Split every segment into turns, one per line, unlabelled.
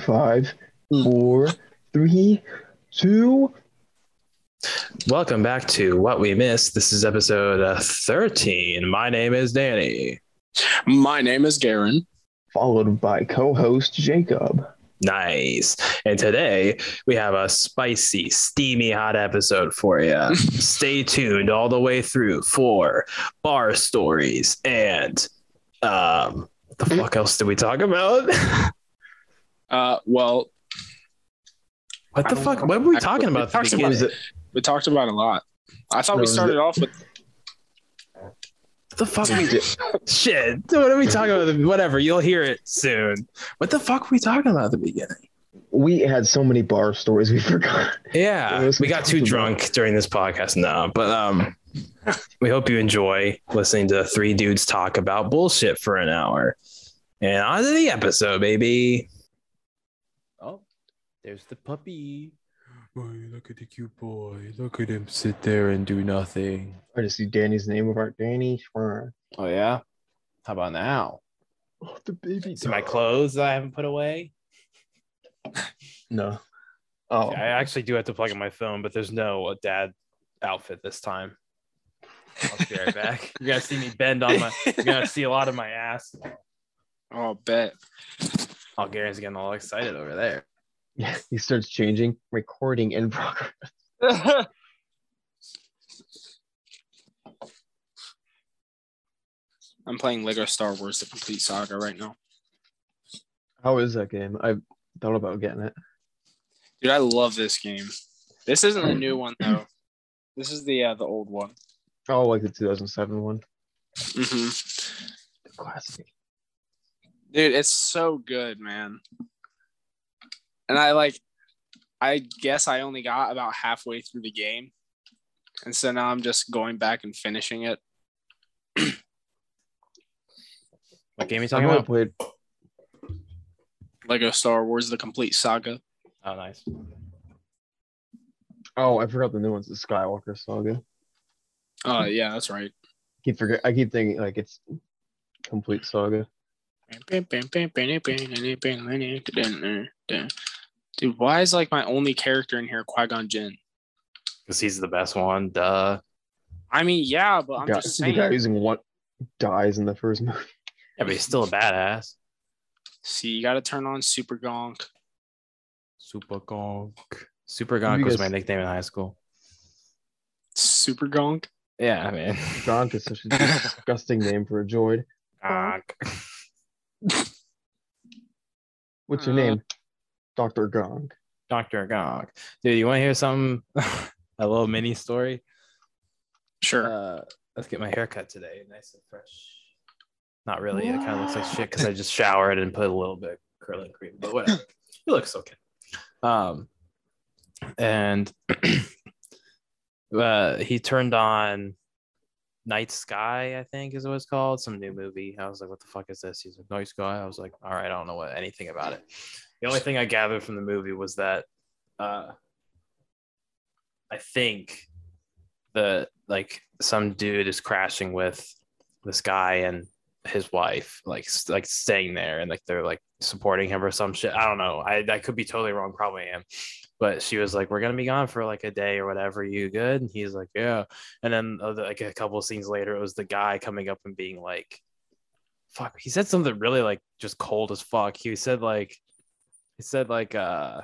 five,
Hmm.
four, three, two.
Welcome back to What We Missed. This is episode uh, 13. My name is Danny.
My name is Garen.
Followed by co-host Jacob.
Nice. And today we have a spicy, steamy, hot episode for you. Stay tuned all the way through for bar stories and um what the fuck else did we talk about?
Uh, well,
what the fuck?
know.
What were we talking
we
about? at the
talked about
it.
we talked about a lot. I thought
No,
we started off with
What the fuck? we did? Shit. What are we talking about? Whatever. You'll hear it soon. What the fuck were we talking about at the beginning?
We had so many bar stories we forgot.
Yeah, we
we
got too
talking
drunk during this podcast. No, but um, we hope you enjoy listening to three dudes talk about bullshit for an hour. And on to the episode, baby. There's the puppy. Oh, look at the cute boy. Look at him sit there and do nothing.
I just see Danny's name of our Danny Schwarn.
Oh yeah. How about now?
Oh, the baby.
See my clothes that I haven't put away.
No. Oh,
I actually do have to plug in my phone, but there's no uh, dad outfit this time. I'll be right back. You're gonna see me bend on my. You're gonna see a lot of my ass.
oh, bet.
Oh, Gary's getting all excited over there.
Yeah. He starts changing. Recording in progress.
I'm playing Lego Star Wars: The Complete Saga right now.
How is that game? I thought about getting it.
Dude, I love this game. This isn't the new one though. This is the uh, the old one.
Oh, like the 2007 one.
hmm
The classic.
Dude, it's so good, man. And I like, I guess I only got about halfway through the game, and so now I'm just going back and finishing it.
What game are you
I've
talking about?
played.
Lego Star Wars: The Complete Saga.
Oh, nice.
Oh, I forgot the new one's the Skywalker Saga.
Oh yeah, that's right.
keep forget. I keep thinking like it's complete saga.
Dude, why is like my only character in here Qui Gon Jinn?
Because he's the best one. Duh.
I mean, yeah, but I'm
Guy-
just
the
saying.
guy using one dies in the first movie.
Yeah, but he's still a badass.
See, you got to turn on Super Gonk.
Super Gonk. Super
Have
Gonk
you
was my nickname in high school.
Super Gonk.
Yeah, man.
Gronk is such a disgusting name for a droid.
Gonk.
What's your
Uh,
name? Doctor Gong.
Dr. Gong. Dude, you want to hear something? a little mini story?
Sure.
Uh, let's get my hair cut today. Nice and fresh. Not really. It kind of looks like shit because I just showered and put a little bit of curling cream, but whatever. it looks okay. Um, and uh, he turned on Night Sky, I think is what it's called, some new movie. I was like, what the fuck is this? He's like, Night Sky. I was like, all right, I don't know what anything about it. The only thing I gathered from the movie was that uh, I think the like some dude is crashing with this guy and his wife like like staying there and like they're like supporting him or some shit. I don't know. I, I could be totally wrong. Probably am. But she was like we're gonna be gone for like a day or whatever. You good? And he's like yeah. And then uh, like a couple of scenes later it was the guy coming up and being like fuck. He said something really like just cold as fuck. He said like he said like uh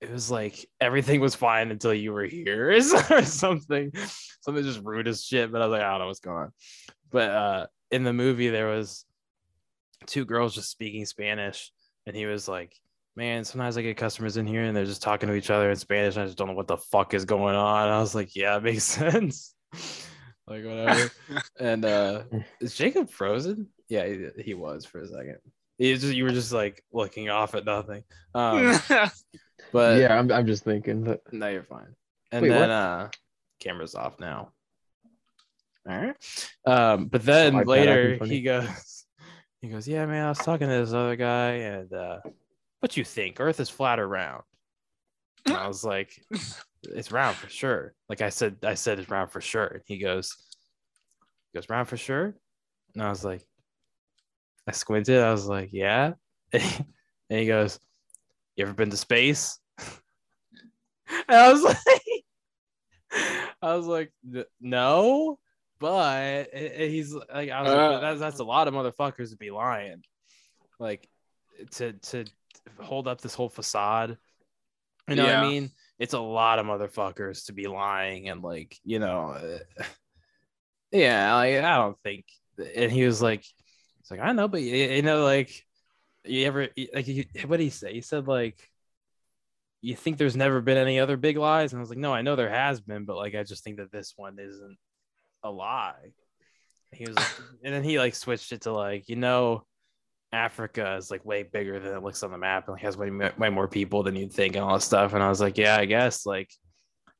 it was like everything was fine until you were here or something. Something just rude as shit but i was like i don't know what's going on. But uh in the movie there was two girls just speaking spanish and he was like man sometimes i get customers in here and they're just talking to each other in spanish and i just don't know what the fuck is going on. I was like yeah it makes sense. Like whatever. And uh is jacob frozen? Yeah he, he was for a second just you were just like looking off at nothing um but
yeah, I'm, I'm just thinking that.
no, you're fine. And
Wait,
then
what?
uh camera's off now. All right. Um, but then
iPad
later he goes, he goes, Yeah, man, I was talking to this other guy, and uh, what you think? Earth is flat or round? And I was like, It's round for sure. Like I said, I said it's round for sure. And he goes, he goes, round for sure. And I was like, I squinted. I was like, yeah. and he goes, you ever been to space? and I was like, I was like, no, but he's like, I was like,
Uh.
"But that's, that's a lot of motherfuckers to be lying, like to to hold up this whole facade. You know what I mean? It's a lot of motherfuckers to be lying and like, you know, yeah, like I don't think. And he was like, it's like I know, but you, you know, like you ever like you, what did he say? He said like you think there's never been any other big lies? And i was like no i know there has been but like i just think that this one isn't a lie. He was like, and then he like switched it to like you know africa is like way bigger than it looks on the map and like, has way, way more people than you'd think and all that stuff. And i was like yeah i guess like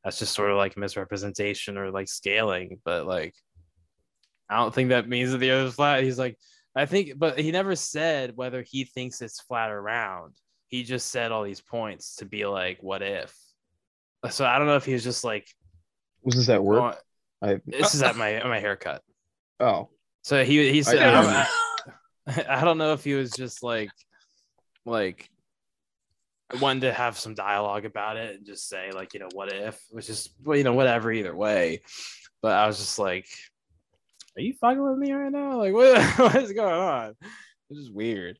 that's just sort of like misrepresentation or like scaling. But like i don't think that means that the other's flat he's like i think but he never said whether he thinks it's flat or round he just said all these points to be like, what if? So I don't know if he was just like,
Was this at work?
oh,
I
this is at my my haircut.
oh
So he he said,
I-
I, I, I don't know if he was just like, like, wanted to have some dialogue about it and just say like, you know, what if, which is well, you know, whatever either way. But I was just like, are you fucking with me right now? Like, what what is going on? This is weird.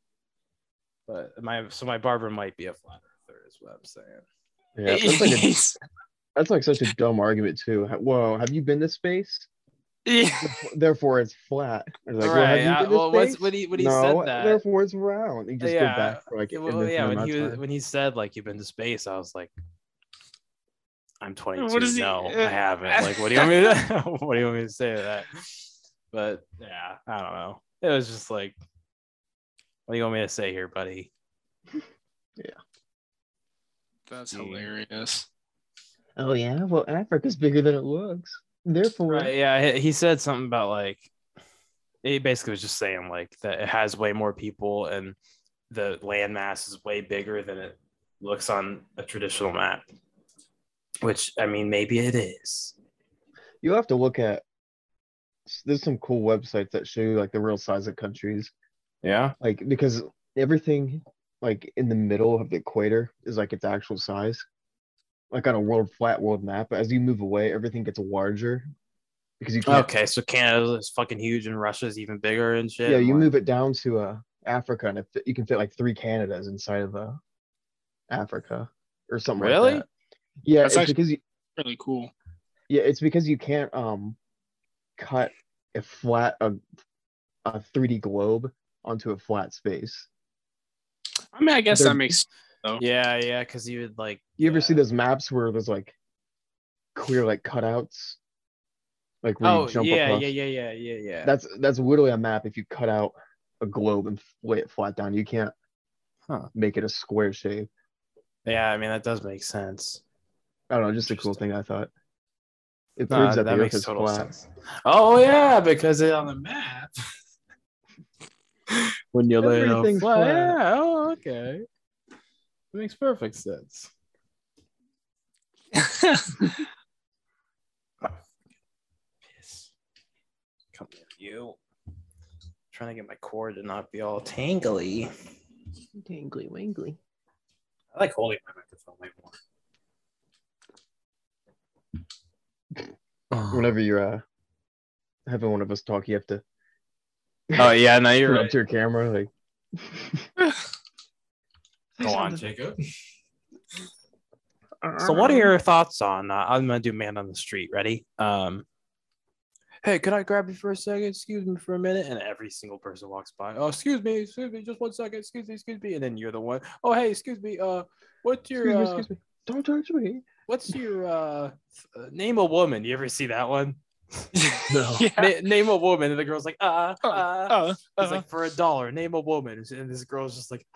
But my so my barber might be a flat earther, is what I'm saying.
yeah. That's like, a, that's like such a dumb argument too. Whoa, have you been to space?
yeah.
Therefore, it's flat. Or like, well,
Right,
have you
uh,
been to
well, what's- when he- when he
no,
said that-
therefore it's round. You just
Yeah,
go back for like
well, yeah, when he was
time.
when he said like you've been to space, I was like, I'm 22.
What is he-
no,
uh,
I haven't. Like, what do you want me to? what do you want me to say to that? But yeah, I don't know. It was just like, what do you want me to say here, buddy? Yeah.
That's
Yeah.
hilarious.
Oh yeah, well Africa's bigger than it looks. Therefore,
Right? Yeah, he, he said something about like, he basically was just saying like that it has way more people and the landmass is way bigger than it looks on a traditional map. Which I mean, maybe it is.
you have to look at. There's some cool websites that show you like the real size of countries,
Yeah.
like because everything like in the middle of the equator is like its actual size, like on a world flat world map. But as you move away, everything gets larger because you can't.
Okay, so Canada is fucking huge and Russia's even bigger and shit.
Yeah, you
Like-
move it down to uh Africa, and it, you can fit like three Canadas inside of uh, Africa or something
Really?
like that. Yeah,
That's
it's because you,
Really cool.
yeah, it's because you can't um cut a flat a a 3D globe onto a flat space.
I mean, I guess
They're-
that makes
Yeah, yeah, because you would like.
You ever see those maps where there's like clear like cutouts, like where
Oh
you jump
yeah,
across?
yeah, yeah, yeah, yeah, yeah.
That's that's literally a map. If you cut out a globe and lay it flat down, you can't
Huh.
make it a square shape.
yeah, I mean that does make sense.
I don't know, just a cool thing I thought. It
No,
proves that,
that
the Earth
makes
is
total
flat.
sense. Oh yeah, because it on the map. when you lay it on flat.
flat.
Yeah, oh, okay. It makes perfect sense. Piss. Come here, you. trying to get my cord to not be all tangly.
Tangly wangly.
I like holding my microphone way more.
Whenever you're uh, having one of us talk, you have to
Oh yeah, now you're right.
up to your camera. Like,
Go on, Jacob. So, what are your thoughts on? Uh, I'm gonna do man on the street. Ready? Um, hey, could I grab you for a second? Excuse me for a minute. And every single person walks by. Oh, excuse me, excuse me, just one second. Excuse me, excuse me. And then you're the one. Oh, hey, excuse me. Uh, what's your
Excuse me,
uh,
excuse me. Don't touch me.
What's your uh, uh, name a woman? You ever see that one?
No.
yeah.
Na- name a woman, and the girl's like, uh, uh.
oh,
He's
uh,
like, for a dollar, name a woman. And this girl's just like,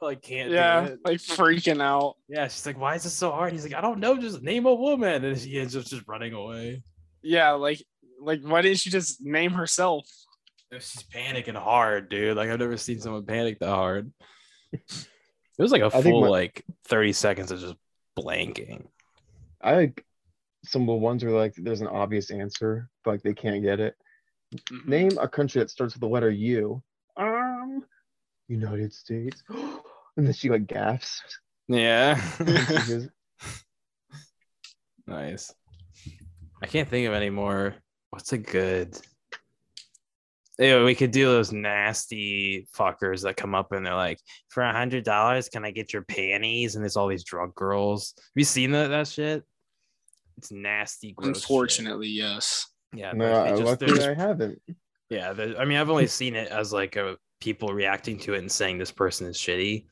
like can't do
yeah,
it.
like freaking out.
Yeah, she's like, why is this so hard? He's like, I don't know, just name a woman. And she ends up just running away.
Yeah, like like why didn't she just name herself?
She's panicking hard, dude. Like I've never seen someone panic that hard. It was like a full
my-
like 30 seconds of just blanking.
I like some of the ones where like there's an obvious answer, but like they can't get it.
Mhm.
Name a country that starts with the letter U. Um, United States. and then she like gaffs.
Yeah.
Goes,
nice. I can't think of any more. What's a good? Yeah, we could do those nasty fuckers that come up and they're like, for a hundred dollars, can I get your panties? And there's all these drunk girls. Have you seen that that shit? It's nasty. Gross shit.
Unfortunately, yes.
yeah.
no, I,
just-
luckily
just-
I haven't.
yeah. I mean, I've only seen it as like a people reacting to it and saying this person is shitty,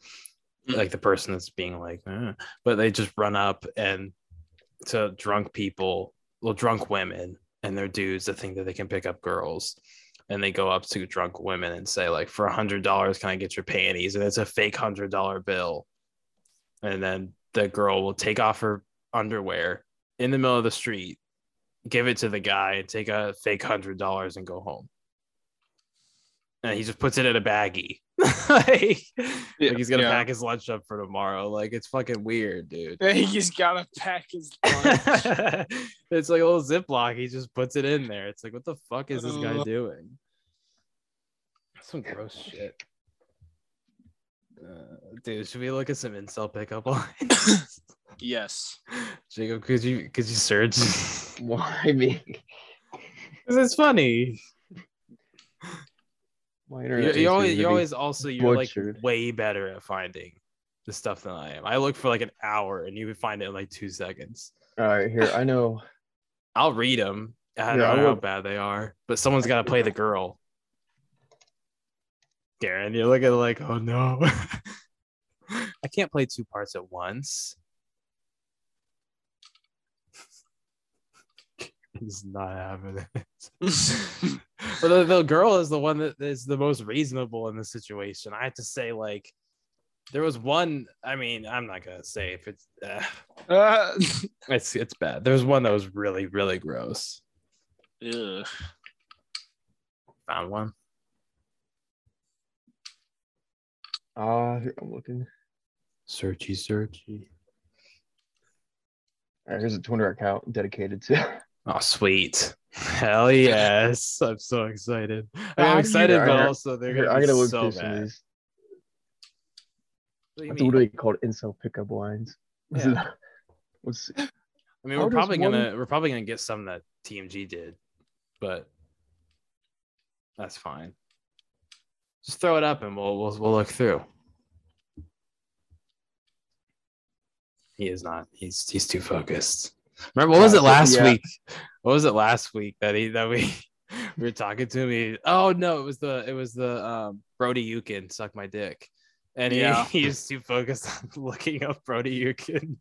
Mm.
like the person that's being like, "Eh," but they just run up and to drunk people, well, drunk women and they're dudes that think that they can pick up girls. And they go up to drunk women and say, like, for a hundred dollars, can I get your panties? And it's a fake hundred dollar bill. And then the girl will take off her underwear in the middle of the street, give it to the guy, and take a fake hundred dollars and go home. And he just puts it in a baggie. like,
Yeah,
like he's gonna
yeah.
pack his lunch up for tomorrow. Like it's fucking weird, dude.
He's gotta pack his lunch.
it's like a little Ziploc. He just puts it in there. It's like, what the fuck is this guy doing? Some gross shit. Uh, dude, should we look at some incel pickup lines?
yes.
Jacob, could you could you search?
Why me?
Because it's funny.
My
You,
internet
you
is
always, you always also you're like way better at finding the stuff than I am. I look for like an hour and you would find it in like two seconds.
All right, here I know.
I'll read them. I
Yeah,
don't
I
know how bad they are, but someone's got to play the girl. Garen, you're looking like, oh no. I can't play two parts at once. It's not happening. but the, the girl is the one that is the most reasonable in the situation. I have to say, like, there was one. I mean, I'm not gonna say if it's uh,
Uh,
it's it's bad. There's one that was really really gross.
ugh.
Found one.
Ah, here, I'm looking.
Searchy, searchy.
All right, here's a Twitter account dedicated to.
Oh, sweet. Hell yes. I'm so excited. I'm excited, but also they're be
gotta look
so
through some of
bad. What do you
That's
mean?
literally called incel pickup lines.
Yeah.
What's
I mean,
oh,
we're probably
one-
gonna we're probably gonna get some that TMG did, but that's fine. Just throw it up and we'll we'll, we'll look through. He is not. He's he's too focused. Remember what was it last
yeah.
week? What was it last week that he that we we were talking to me? Oh no, it was the it was the um, Brody Yukin suck my dick, and he
Yeah.
he's too focused on looking up Brody Yukin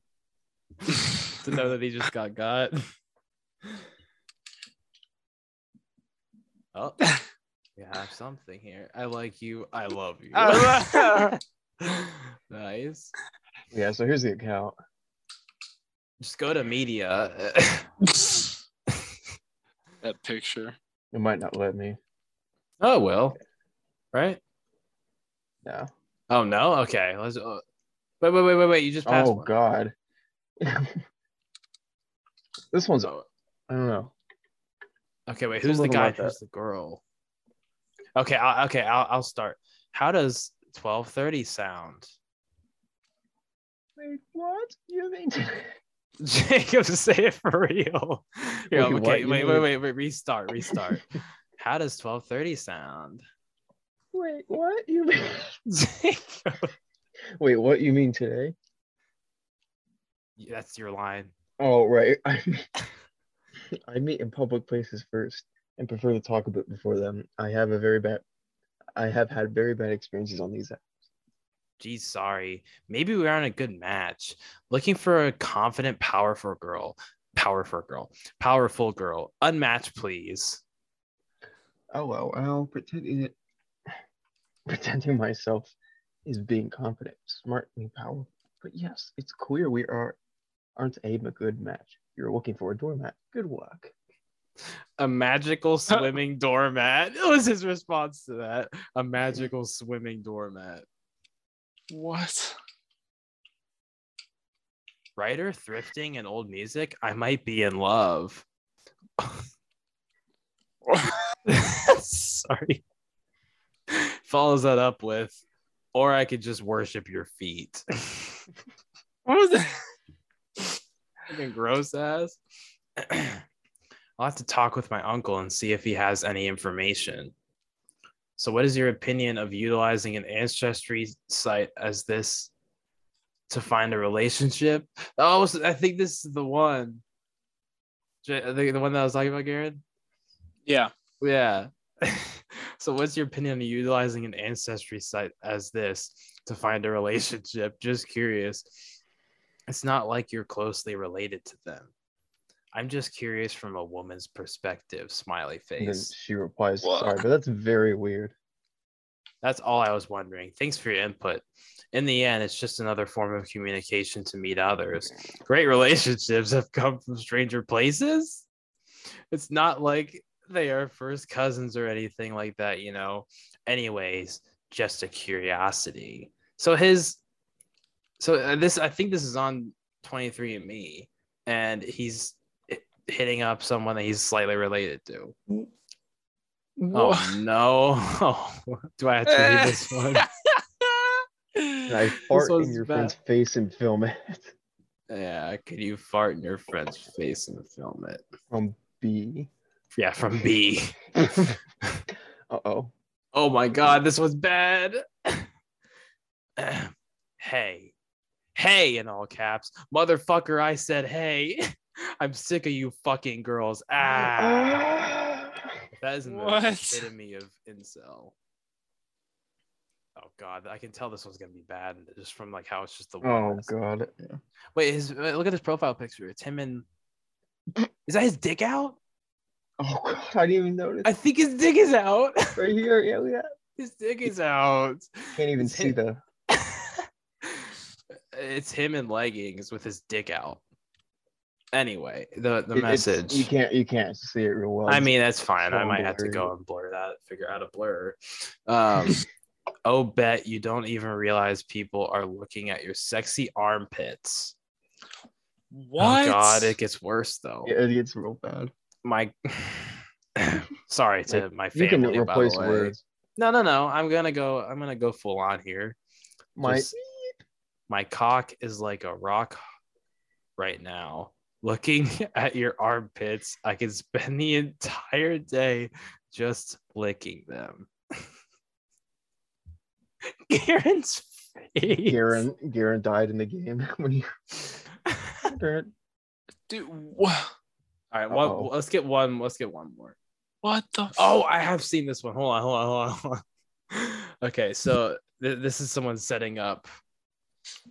to know that he just got got. Oh, we have something here. I like you. I love you. nice.
yeah? So here's the account.
Just go to media.
that picture.
It might not let me.
oh well, right?
No.
Oh no. Okay. Let's. Uh, wait, wait, wait, wait, wait. You just passed.
Oh
one.
God. this one's.
Oh,
I don't know.
Okay. Wait.
Some
Who's the guy?
like that.
Who's the girl? Okay. I'll, okay. I'll, I'll start. How does twelve thirty sound?
Wait, what? You mean?
Jacob, say it for real. Here,
Wait,
okay,
You
wait, wait, wait, wait, restart, restart. How does 1230 sound?
Wait, what? You mean?
Jacob,
Wait, what? You mean today?
That's your line.
Oh, right. I meet, I meet in public places first and prefer to talk a bit before them. I have a very bad. I have had very bad experiences on these apps.
Geez, sorry. Maybe we aren't a good match. Looking for a confident, powerful girl. Powerful girl. Powerful girl. Unmatched, please.
Oh well, well, pretending it, pretending myself is being confident, smart, and powerful. But yes, it's clear we are aren't a good match. You're looking for a doormat. Good luck.
A magical swimming doormat. What was his response to that? A magical swimming doormat.
What?
Writer, thrifting, and old music. I might be in love. Sorry. Follows that up with or I could just worship your feet.
What was that?
Fucking gross ass. I'll have to talk with my uncle and see if he has any information. So, what is your opinion of utilizing an ancestry site as this to find a relationship? Oh, I think this is the one. The, the one that I was talking about, Garen?
Yeah.
Yeah. so, what's your opinion on utilizing an ancestry site as this to find a relationship? Just curious. It's not like you're closely related to them. I'm just curious from a woman's perspective. Smiley
And
face.
she replies,
Wha-
"Sorry, but that's very weird."
That's all I was wondering. Thanks for your input. In the end, it's just another form of communication to meet others. Great relationships have come from stranger places. It's not like they are first cousins or anything like that, you know. Anyways, just a curiosity. So his so uh, this I think this is on 23andme and he's hi- hitting up someone that he's slightly related to. Oh no. Do I have to read this one?
And I fart in your
bad.
friend's face and film it
Yeah, could you fart in your friend's face and film it?
from B.
Yeah, from B.
uh oh.
Oh my god, this was bad. hey. Hey in all caps. Motherfucker, I said hey. I'm sick of you fucking girls. Ah. That is the epitome of incel. Oh god, I can tell this one's gonna be bad just from like how it's just the
Oh god.
Wait, his wait, look at his profile picture. It's him and is that his dick out?
Oh god, I didn't even notice.
I think his dick is out.
right here, yeah, look at that.
his dick is out.
Can't even
It's
see
him.
the.
it's him in leggings with his dick out. Anyway, the the
it-
message.
You can't. You can't see it real well.
I mean, that's fine. I
so
might have to go and blur that, figure out a blur. Um, oh, bet you don't even realize people are looking at your sexy armpits.
What?
Oh, God, it gets worse though.
Yeah, it gets real bad.
My, sorry to my
You can
family. by the
replace
way.
words.
No, no, no. I'm gonna go. I'm gonna go full on here.
My
Just- my cock is like a rock right now. Looking at your armpits, I could spend the entire day just licking them. Garen's face.
Garen. Garen died in the game when he. Garen-
Dude, wha-
All right, one, let's get one. Let's get one more.
what the?
Oh, I have seen this one. Hold on, hold on, hold on. Hold on. Okay, so th- this is someone setting up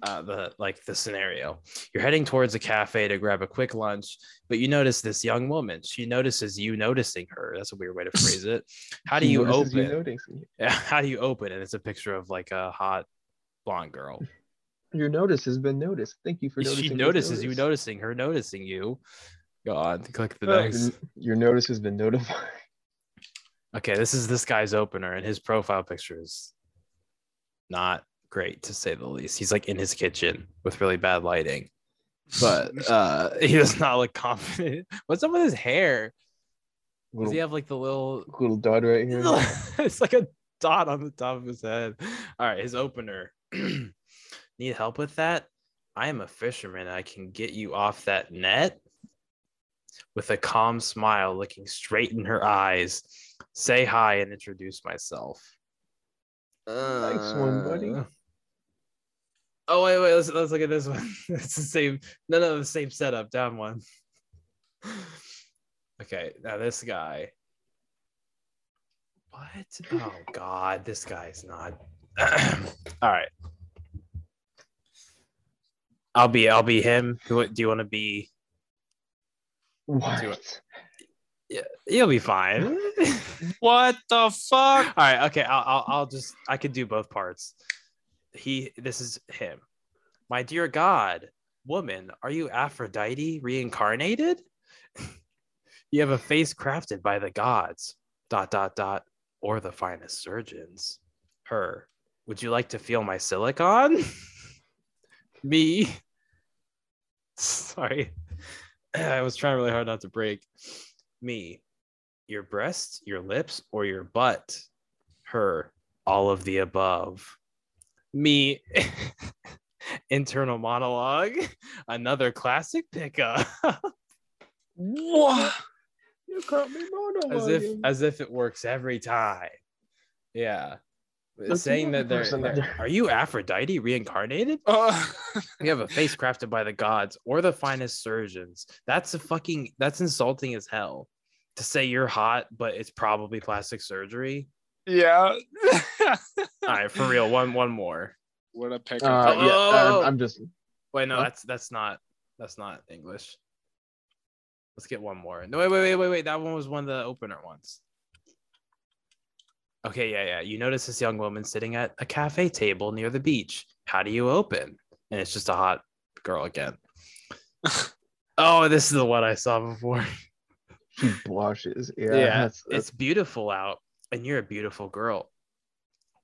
uh, the like the scenario. You're heading towards a cafe to grab a quick lunch, but you notice this young woman. She notices you noticing her. That's a weird way to phrase it. How do you open?
You.
Yeah, how do you open? And it's a picture of like a hot blonde girl.
Your notice has been noticed. Thank you for noticing.
She notices you noticing her noticing you. God, click the
Your-
next.
Your notice has been notified.
Okay, this is this guy's opener, and his profile picture is not great to say the least. He's like in his kitchen with really bad lighting, but uh he does not look confident. What's up with his hair? Does he have like the little?
little dot right here.
it's like a dot on the top of his head. All right, his opener. Need help with that? I am a fisherman. I can get you off that net. With a calm smile, looking straight in her eyes, say hi and introduce myself.
Nice one, buddy.
Oh wait, wait. Let's let's look at this one. it's the same. No, no, the same setup. Down one. Okay, now this guy. What? Oh God, this guy's not. All right. I'll be. I'll be him. Who do you want to be?
What?
Yeah, you'll be fine.
What the fuck?
All right. Okay. I'll, I'll. I'll just. I could do both parts. He. This is him. My dear God, woman, are you Aphrodite reincarnated? you have a face crafted by the gods. Dot dot dot. Or the finest surgeons. Her. Would you like to feel my silicon? Me. Sorry. I was trying really hard not to break. Me. Your breasts, your lips, or your butt? Her. All of the above. Me internal monologue. Another classic pickup.
what?
You caught me
as if as if it works every time. Yeah.
That's
Saying that they're, they're- are you Aphrodite reincarnated?
Uh,
You have a face crafted by the gods or the finest surgeons. That's a fucking that's insulting as hell. To say you're hot, but it's probably plastic surgery.
Yeah.
All right, for real. One one more.
what a
Uh.
Oh,
yeah,
oh,
I'm-. I'm just
Wait, no,
Huh?
that's that's not that's not English. Let's get one more. No, wait, wait, wait, wait, wait. That one was one of the opener ones. Okay, yeah, yeah. You notice this young woman sitting at a cafe table near the beach. How do you open? And it's just a hot girl again. oh, this is the one I saw before.
she blushes. Yeah,
Yeah,
that's,
it's beautiful out, and you're a beautiful girl.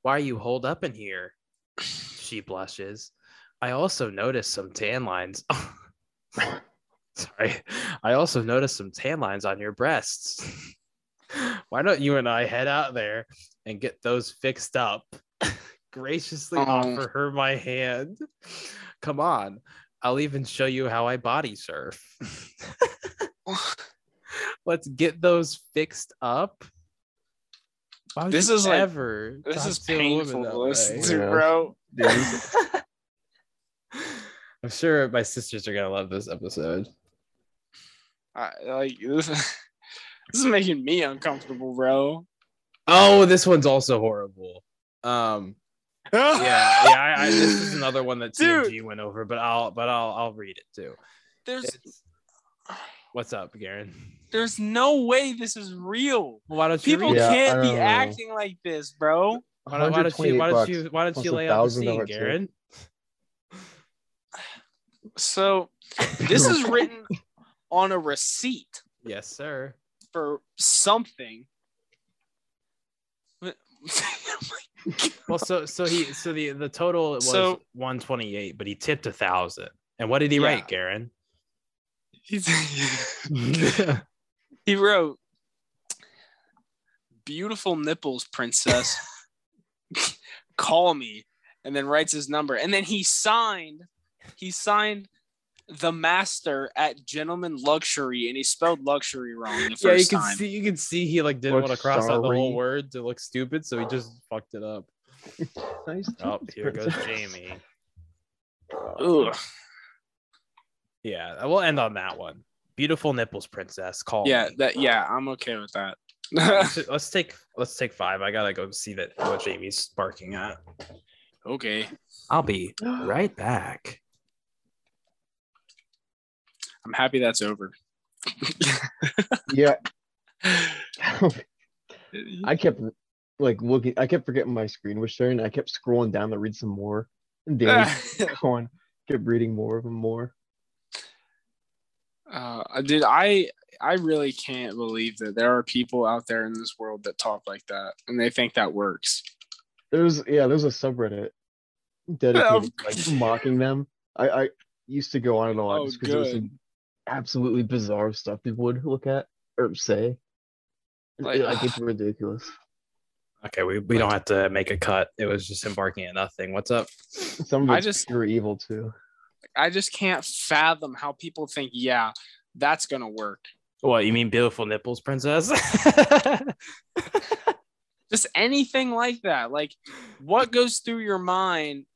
Why are you holed up in here? She blushes. I also noticed some tan lines. Sorry. I also noticed some tan lines on your breasts. Why don't you and I head out there and get those fixed up? Graciously um,
Oh.
offer her my hand. Come on. I'll even show you how I body surf. Let's get those fixed up. Why would
This
you
is like-
ever
this is
to a woman
painful to listen to, bro.
I'm sure my sisters are gonna love this episode.
I, like this, this is making me uncomfortable, bro.
Oh, this one's also horrible. Um, yeah, yeah. I, I, this is another one that
Dude.
Went over, but I'll, but I'll, I'll read it too.
There's
It's- what's up, Garen?
there's no way this is real.
Why don't you
People
read?
Yeah,
can't be
know.
acting like this, bro.
Why don't, why don't you? Why don't you? Why don't you lay out the scene,
dollar.
Garen?
So this is written on a receipt
Yes, sir.
for something.
Well, so so he so the the total was
So-
128, but he tipped a thousand. And what did he
Yeah.
write, Garen?
He's, he wrote, "Beautiful nipples, princess. Call me," and then writes his number, and then he signed. He signed the master at Gentleman Luxury, and he spelled luxury wrong the first
yeah, you can
time.
see you can see he like didn't want to cross out the whole word to look stupid, so he just fucked it up.
nice
Oh, here goes. Jamie.
Ugh.
Yeah, we'll end on that one. Beautiful nipples, princess. Call.
Yeah,
me.
that. Yeah, I'm okay with that.
Let's, let's take let's take five. I gotta go see that what Jamie's barking at.
okay,
I'll be right back.
I'm happy that's over.
Yeah, I kept like looking. I kept forgetting my screen was sharing. I kept scrolling down to read some more. And Danny kept going, kept reading more of them more.
Uh, dude, I I really can't believe that there are people out there in this world that talk like that and they think that works.
There's yeah, there's a subreddit dedicated
Oh,
like mocking them. I, I used to go on it a lot
Oh,
just because there was some absolutely bizarre stuff people would look at or say.
Like,
Like, it's ridiculous.
Okay, we, we don't have to make a cut. It was just him barking at nothing. What's up?
Some of
I
it's
just-
pure evil too.
I just can't fathom how people think, yeah, that's gonna work.
What you mean, beautiful nipples, princess?
Just anything like that. Like, what goes through your mind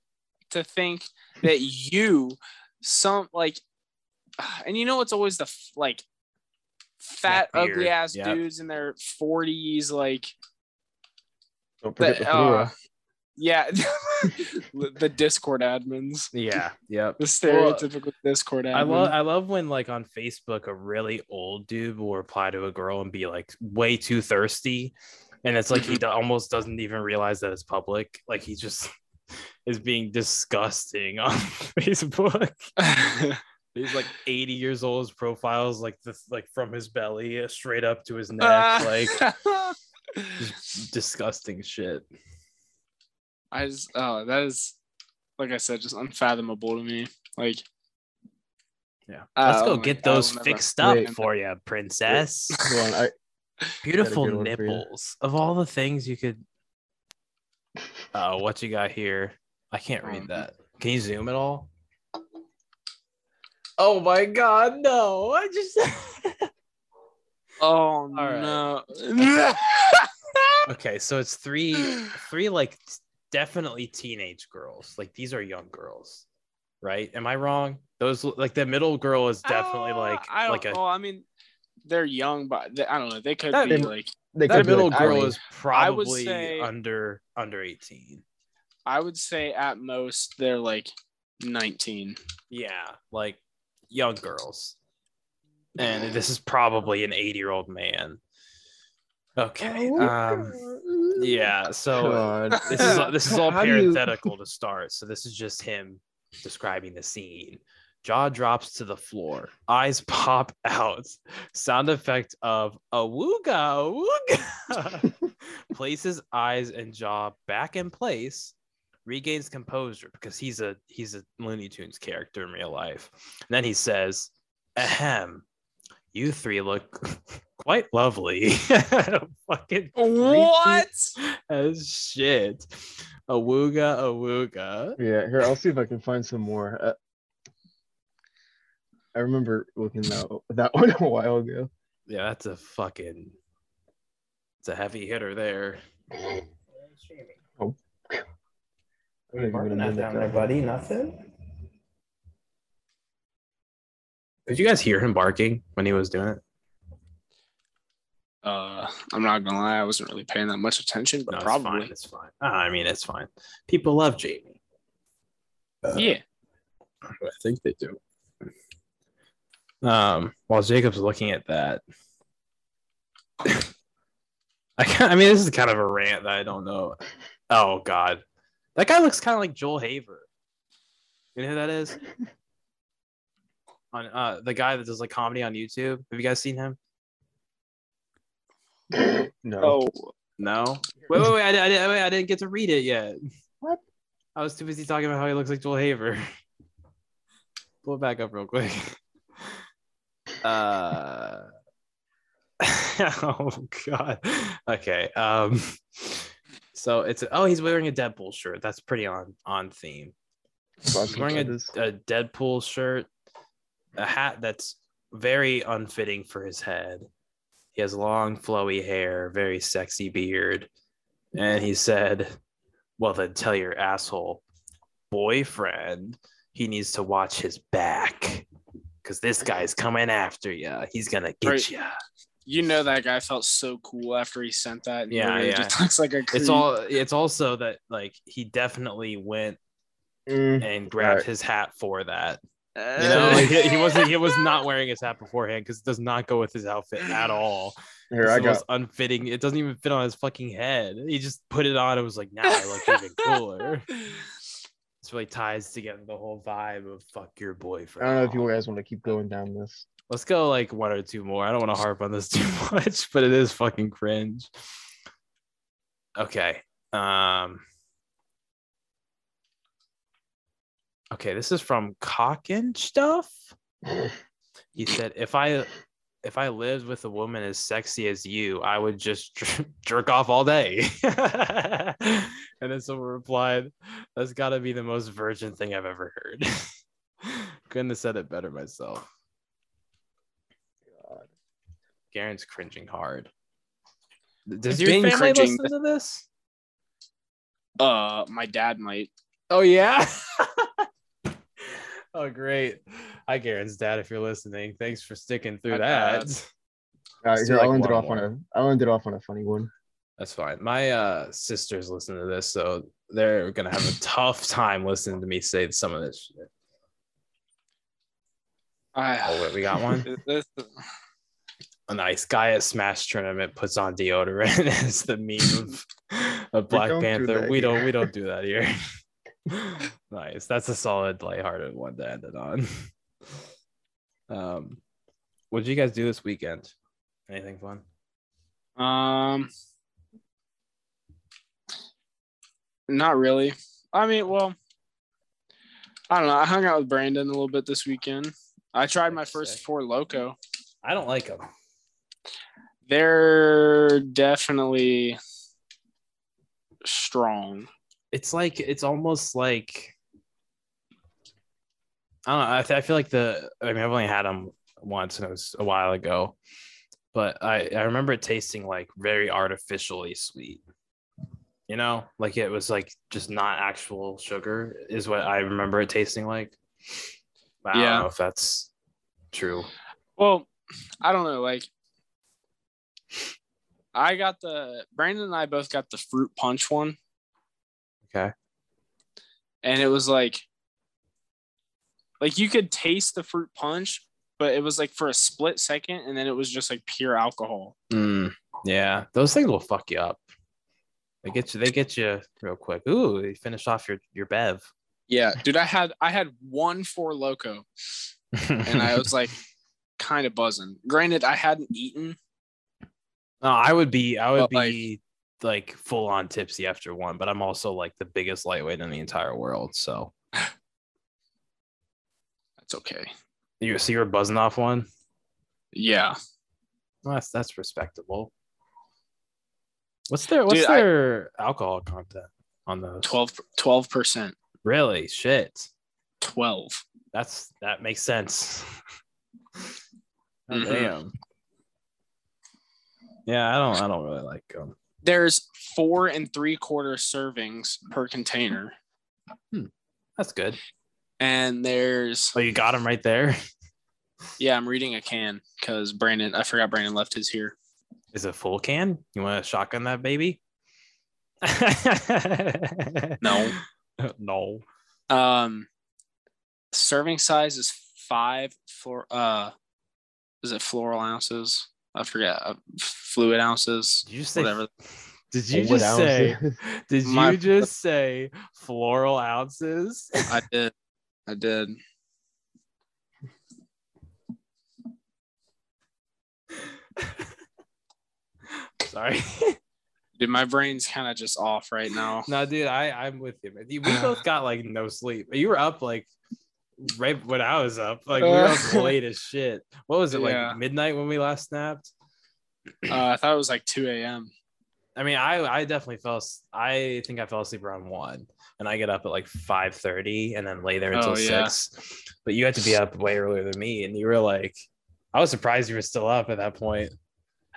to think that you, some like, and you know, it's always the like fat, ugly ass
yeah.
dudes in their 40s, like,
Don't forget
the,
the
uh,
fedora.
Yeah, the Discord admins.
yeah, yep.
The stereotypical Discord admin.
I love I love when like on Facebook a really old dude will reply to a girl and be like way too thirsty, and it's like he do- almost doesn't even realize that it's public. Like he just is being disgusting on Facebook. He's like 80 years old. His profile is like the like from his belly uh, straight up to his neck, like disgusting shit.
I just oh that is like I said, just unfathomable to me. Like
Yeah, let's go
don't-
get those
never-
fixed up
Wait.
for you, princess.
On, I,
Beautiful
good one for you.
nipples. Of all the things you could. Oh, what you got here? I can't read
Um,
that. Can you zoom at all? Oh my god, no. I just
Oh
right.
no.
Okay, so it's three three like t- definitely teenage girls. Like these are young girls. Right? Am I wrong? Those like the middle girl is definitely
Uh,
like
I don't,
like a
well, I mean, they're young, but they, I don't know. They could
That-
be
They-
like.
They
that
could
middle
like
girl
Ivy.
is probably
say-
under under 18.
I would say at most they're like 19.
Yeah, like young girls. And this is probably an 80 year old man. Okay.
Oh,
Um yeah, so
God.
this is this is all
How you-
parenthetical to start. So this is just him describing the scene. Jaw drops to the floor, eyes pop out, sound effect of a wooga wooga. Places eyes and jaw back in place, regains composure because he's a he's a Looney Tunes character in real life. And then he says, Ahem, you three look quite lovely. Fucking
What?
as shit. A wooga, a wooga.
Yeah, here I'll see if I can find some more. Uh, I remember looking that that one a while ago.
Yeah, that's a fucking. It's a heavy hitter there.
Oh. I don't even know the name of that.
buddy. Nothing. Did you guys hear him barking when he was doing it?
Uh, I'm not gonna lie, I wasn't really paying that much attention, but
No, it's
probably.
fine. It's fine. Ah, I mean, it's fine. People love Jamie.
Yeah.
I think they do. Um, while Jacob's looking at that, I can I mean, this is kind of a rant that I don't know. Oh God, that guy looks kind of like Joel Haver. You know who that is? On uh, the guy that does like comedy on YouTube. Have you guys seen him?
No.
Oh,
No. Wait, wait, wait! I, I, didn't- wait, I didn't get to read it yet.
What?
I was too busy talking about how he looks like Joel Haver. Pull it back up real quick. Uh. oh God. Okay. Um. So it's a, oh he's wearing a Deadpool shirt. That's pretty on on theme. He's wearing a, a Deadpool shirt, a hat that's very unfitting for his head. He has long, flowy hair, very sexy beard. And he said, Well, then tell your asshole boyfriend he needs to watch his back because this guy's coming after you. He's going to get
Right.
you.
you know that guy felt so cool after he sent that. and
Yeah, yeah.
Just looks like a.
It's all. It's also that like he definitely went
Mm,
and grabbed
Right.
his hat for that.
Uh,
You know, like, he, he wasn't. He was not wearing his hat beforehand because it does not go with his outfit at all.
here
It's
I
unfitting. It doesn't even fit on his fucking head. He just put it on. It was like, now I look even cooler. This really ties together the whole vibe of fuck your boyfriend.
I don't know if you guys want to keep going down this.
Let's go like one or two more. I don't want to harp on this too much, but it is fucking cringe. Okay. Um. Okay, this is from Cock and Stuff. He said, "If I, if I lived with a woman as sexy as you, I would just jerk off all day." and then someone replied, "That's got to be the most virgin thing I've ever heard." Couldn't have said it better myself. God. Garen's cringing hard. Does
I've
your family
cringing.
listen to this?
Uh, my dad might.
Oh yeah. Oh great. Hi Garen's dad, if you're listening. Thanks for sticking through
Hi,
that.
Dad.
All right, here
like,
I'll end it
one
off on a. I'll end it off on a funny one.
That's fine. My uh sisters listen to this, so they're gonna have a tough time listening to me say some of this shit.
I,
Oh wait, we got one.
This-
A nice guy at Smash tournament puts on deodorant as the meme of, of Black
don't do
Panther.
that
We don't we don't do that here. nice. That's a solid lighthearted one to end it on. Um what did you guys do this weekend? Anything fun?
Um, not really. I mean, well, I don't know. I hung out with Brandon a little bit this weekend. I tried my first Four Loko.
I don't like them.
They're definitely strong.
It's like it's almost like I don't know. I, th- I feel like the I mean I've only had them once and it was a while ago, but I I remember it tasting like very artificially sweet. You know, like it was like just not actual sugar is what I remember it tasting like. But I
Yeah.
don't know if that's true.
Well, I don't know. Like, I got the Brandon and I both got the fruit punch one,
Okay.
and it was like, like you could taste the fruit punch, but it was like for a split second, and then it was just like pure alcohol.
Mm, yeah, those things will fuck you up. They get you. They get you real quick. Ooh, you finish off your your bev.
Yeah, dude, I had I had one Four Loko, and I was like, kind of buzzing. Granted, I hadn't eaten.
No, I would be. I would
But,
be like, full on tipsy after one, but I'm also like the biggest lightweight in the entire world. So
That's okay.
you so you were buzzing off one.
Yeah,
Well, that's that's respectable. What's their What's
Dude, I-
their alcohol content on those?
12 percent.
Really? Shit.
Twelve.
That's that makes sense. Oh,
Mhm.
Damn. Yeah, I don't. I don't really like them.
There's four and three quarter servings per container,
That's good.
and there's
Oh, you got them right there.
yeah. I'm reading a can because Brandon. I forgot Brandon left his here.
Is it full can? You want to shotgun that baby?
No.
no.
Um, serving size is five for uh, is it floral ounces? I forget. Uh, fluid ounces.
Did you say?
Whatever.
Did you
What
just say? Did
My-
you just say floral ounces?
I did. I did.
Sorry.
Dude, my brain's kind of just off right now.
no, dude, I I'm with you. Man. We both got like no sleep. You were up like right when I was up. Like we were up late as shit. What was it
Yeah.
like midnight when we last snapped?
Uh, I thought it was like 2 a.m.
I mean, I I definitely fell. I think I fell asleep around one, and I get up at like five thirty, and then lay there until
Oh, yeah.
six. But you had to be up way earlier than me, and you were like, I was surprised you were still up at that point.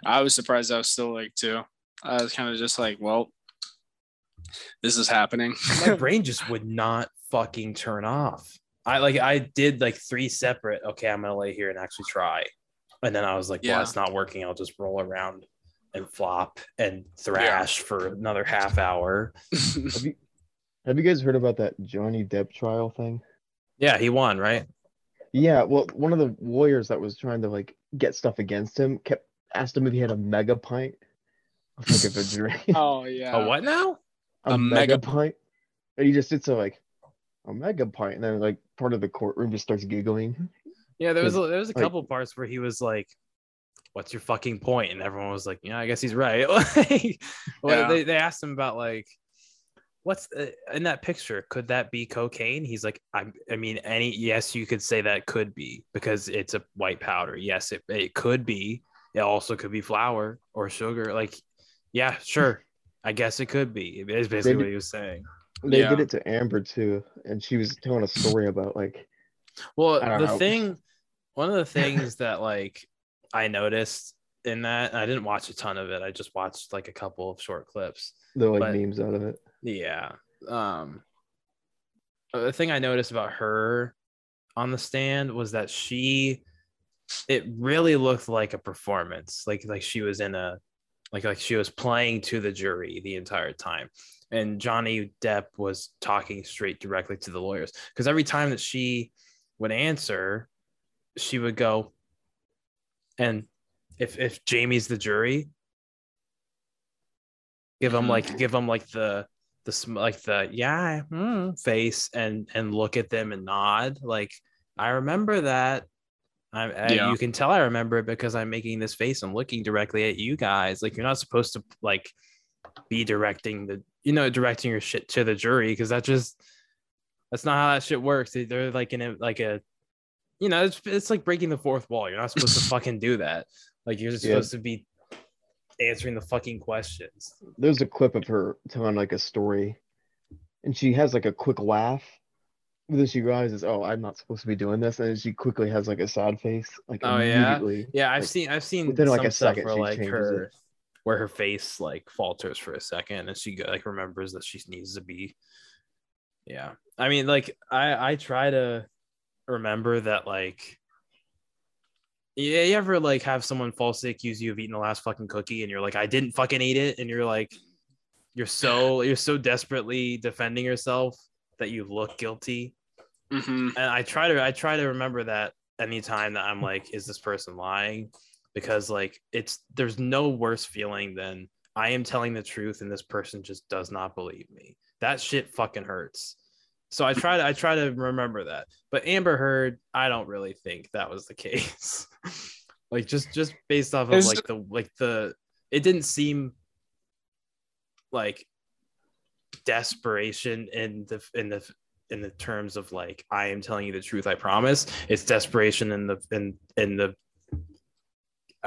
I was surprised I was still like too. I was kind of just like, well, this is happening.
My brain just would not fucking turn off. I like I did like three separate. Okay, I'm gonna lay here and actually try, and then I was like, well,
Yeah.
it's not working. I'll just roll around and flop and thrash for another half hour.
Have you have you guys heard about that Johnny Depp trial thing?
Yeah, he won, right?
Yeah, well, one of the lawyers that was trying to like get stuff against him kept asked him if he had a mega pint of like of a drink.
oh yeah.
A what now?
a,
A
mega,
mega-
pint. And he just sits so like a mega pint, and then like part of the courtroom just starts giggling.
Yeah, there was a, there was a
like-
couple parts where he was like, "What's your fucking point?" And everyone was like, "Yeah, I guess he's right." like, well,
Yeah.
they they asked him about like, "What's the, in that picture? Could that be cocaine?" He's like, "I I mean, any yes, you could say that could be because it's a white powder. Yes, it it could be. It also could be flour or sugar. Like, yeah, sure." I guess it could be. It's basically
did-
what he was saying.
They
Yeah.
did it to Amber too, and she was telling a story about like
Well, the
know.
thing, one of the things that like I noticed in that, I didn't watch a ton of it. I just watched like a couple of short clips.
the like
But-
memes out of it.
Yeah. Um, the thing I noticed about her on the stand was that she, it really looked like a performance, like like she was in a, like like she was playing to the jury the entire time. And Johnny Depp was talking straight directly to the lawyers because every time that she would answer, she would go, and if if Jamie's the jury, give him like give him like the the sm- like the yeah mm, face and and look at them and nod like I remember that. I, I
Yeah.
you can tell I remember it because I'm making this face. I'm looking directly at you guys. Like you're not supposed to like be directing the you know directing your shit to the jury because that just that's not how that shit works. They- They're like in a like a you know it's it's like breaking the fourth wall. You're not supposed to fucking do that. Like you're just
Yeah.
supposed to be answering the fucking questions.
There's a clip of her telling like a story and she has like a quick laugh. But then she realizes, oh, I'm not supposed to be doing this, and she quickly has like a sad face, like
Oh, yeah? Yeah, I've
Like,
seen I've seen
within, like, a second,
where
she
like her
it.
Where her face like falters for a second and she like remembers that she needs to be. Yeah, I mean, like I I try to remember that like. Yeah, you ever like have someone falsely accuse you of eating the last fucking cookie and you're like, I didn't fucking eat it, and you're like, you're so you're so desperately defending yourself that you look guilty
hmm
and I try to I try to remember that anytime that I'm like, is this person lying? Because like it's there's no worse feeling than I am telling the truth and this person just does not believe me. That shit fucking hurts. So I try to I try to remember that. But Amber Heard, I don't really think that was the case. like just just based off of like the like the it didn't seem like desperation in the in the in the terms of like I am telling you the truth, I promise. It's desperation in the in in the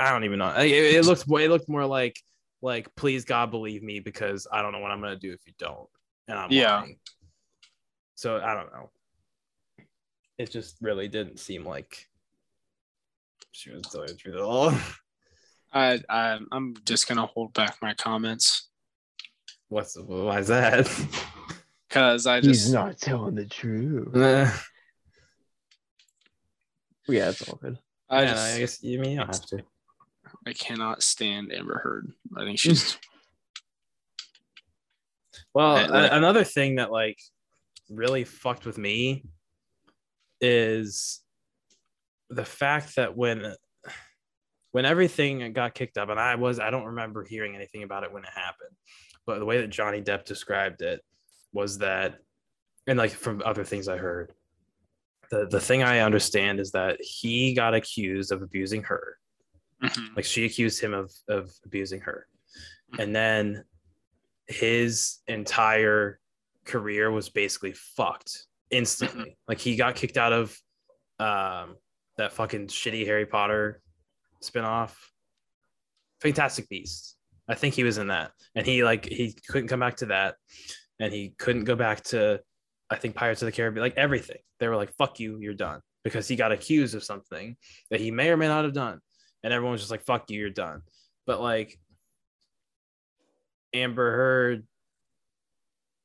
I don't even know. It, it looked it looked more like like please God believe me because I don't know what I'm gonna do if you don't, and I'm
Yeah.
lying. So I don't know. It just really didn't seem like she was telling the truth at all.
I, I I'm just gonna hold back my comments
What's why is that?
because I just
He's
just
not telling the truth.
yeah,
Yeah, it's all good.
I
I
just
guess you mean you don't have to.
I cannot stand Amber Heard. I think she's
Well,
like-
another thing that like really fucked with me is the fact that when when everything got kicked up, and I was I don't remember hearing anything about it when it happened, but the way that Johnny Depp described it was that, and like from other things I heard, the the thing I understand is that he got accused of abusing her,
Mhm.
like she accused him of of abusing her. And then his entire career was basically fucked instantly. Like he got kicked out of um that fucking shitty harry potter spinoff. Fantastic beasts. I think he was in that. And he like he couldn't come back to that. And he couldn't go back to i think pirates of the caribbean like everything. They were like fuck you you're done. Because he got accused of something that he may or may not have done and everyone was just like fuck you you're done. But like amber heard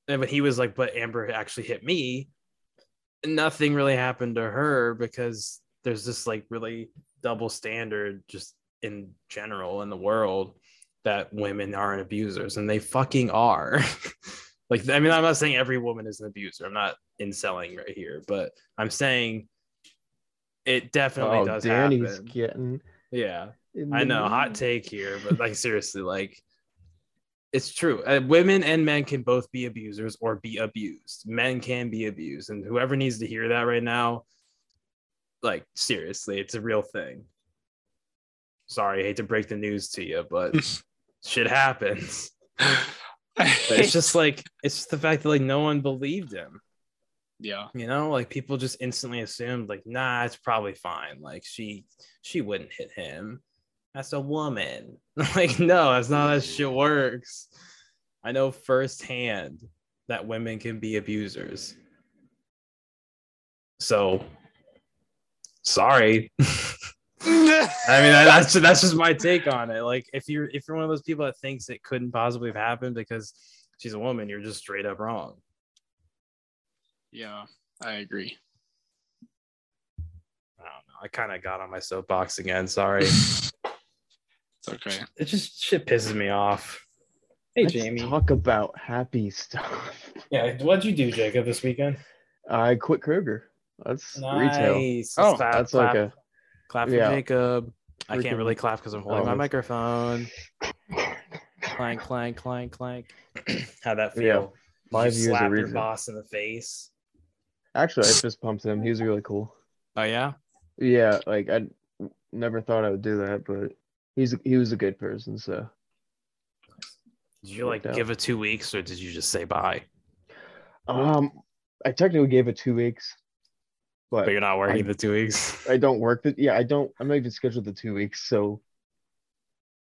and but he was like but amber actually hit me. Nothing really happened to her because there's this like really double standard just in general in the world that women aren't abusers and they fucking are. Like i mean i'm not saying every woman is an abuser. I'm not inceling right here but i'm saying it definitely
Oh,
does
Danny's
happen.
getting.
Yeah I know, hot take here, but like seriously, like it's true. Uh, women and men can both be abusers or be abused. Men can be abused, and whoever needs to hear that right now, like seriously, it's a real thing. Sorry, I hate to break the news to you, but shit happens. It's just like it's just the fact that like no one believed him.
Yeah.
You know, like people just instantly assumed like, nah, it's probably fine. Like she she wouldn't hit him. That's a woman. like, no, that's not how that shit works. I know firsthand that women can be abusers. So sorry. I mean, that's that's just my take on it. Like, if you're if you're one of those people that thinks it couldn't possibly have happened because she's a woman, you're just straight up wrong.
Yeah, I agree.
I don't know. I kind of got on my soapbox again. Sorry.
It's okay.
it just shit pisses me off. Hey,
Let's
Jamie.
talk about happy stuff.
Yeah, what'd you do, Jacob, this weekend?
I quit Kroger. That's retail.
Nice.
Oh,
clap,
That's
clap,
like a
clap for
yeah.
Jacob. I can't really clap because I'm holding
Oh,
my
that's-
microphone. Clank, clank, clank, clank. How'd that feel?
Yeah.
Did
five
you
years
slap your boss in the face.
Actually, I fist pumped him. He was really cool.
Oh yeah.
Yeah, like I never thought I would do that, but he's he was a good person. So
Did you like give it two weeks or did you just say bye?
um, I technically gave it two weeks, but
But you're not working
I-
the two weeks.
I don't work the yeah I don't I'm not even scheduled the two weeks. So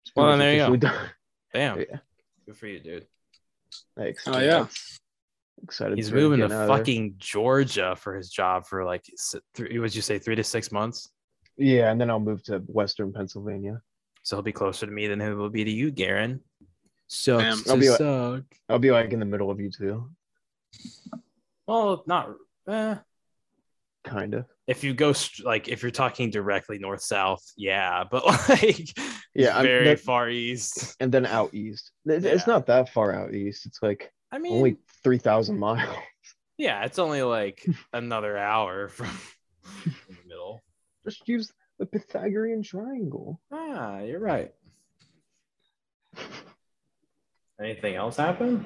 it's
Well, then there you
much officially done.
Damn.
Yeah.
Good for you, dude.
Thanks.
Oh, yeah.
Excited.
He's
for
moving to
getting out of there.
fucking Georgia for his job for like three. Would you say three to six months?
Yeah, and then I'll move to Western Pennsylvania.
So he'll be closer to me than he will be to you, Garen. So
I'll be like-
suck.
I'll be like in the middle of you two,
Well, not. Eh.
kind of.
If you go st- like if you're talking directly north south, yeah, but like
Yeah, I'm-
very
that-
far east.
And then out east. It- It's
Yeah.
not that far out east. It's like
I mean,
only three thousand miles.
yeah, it's only like another hour from in the middle.
Just use the Pythagorean triangle.
Ah, you're right. Anything else happen?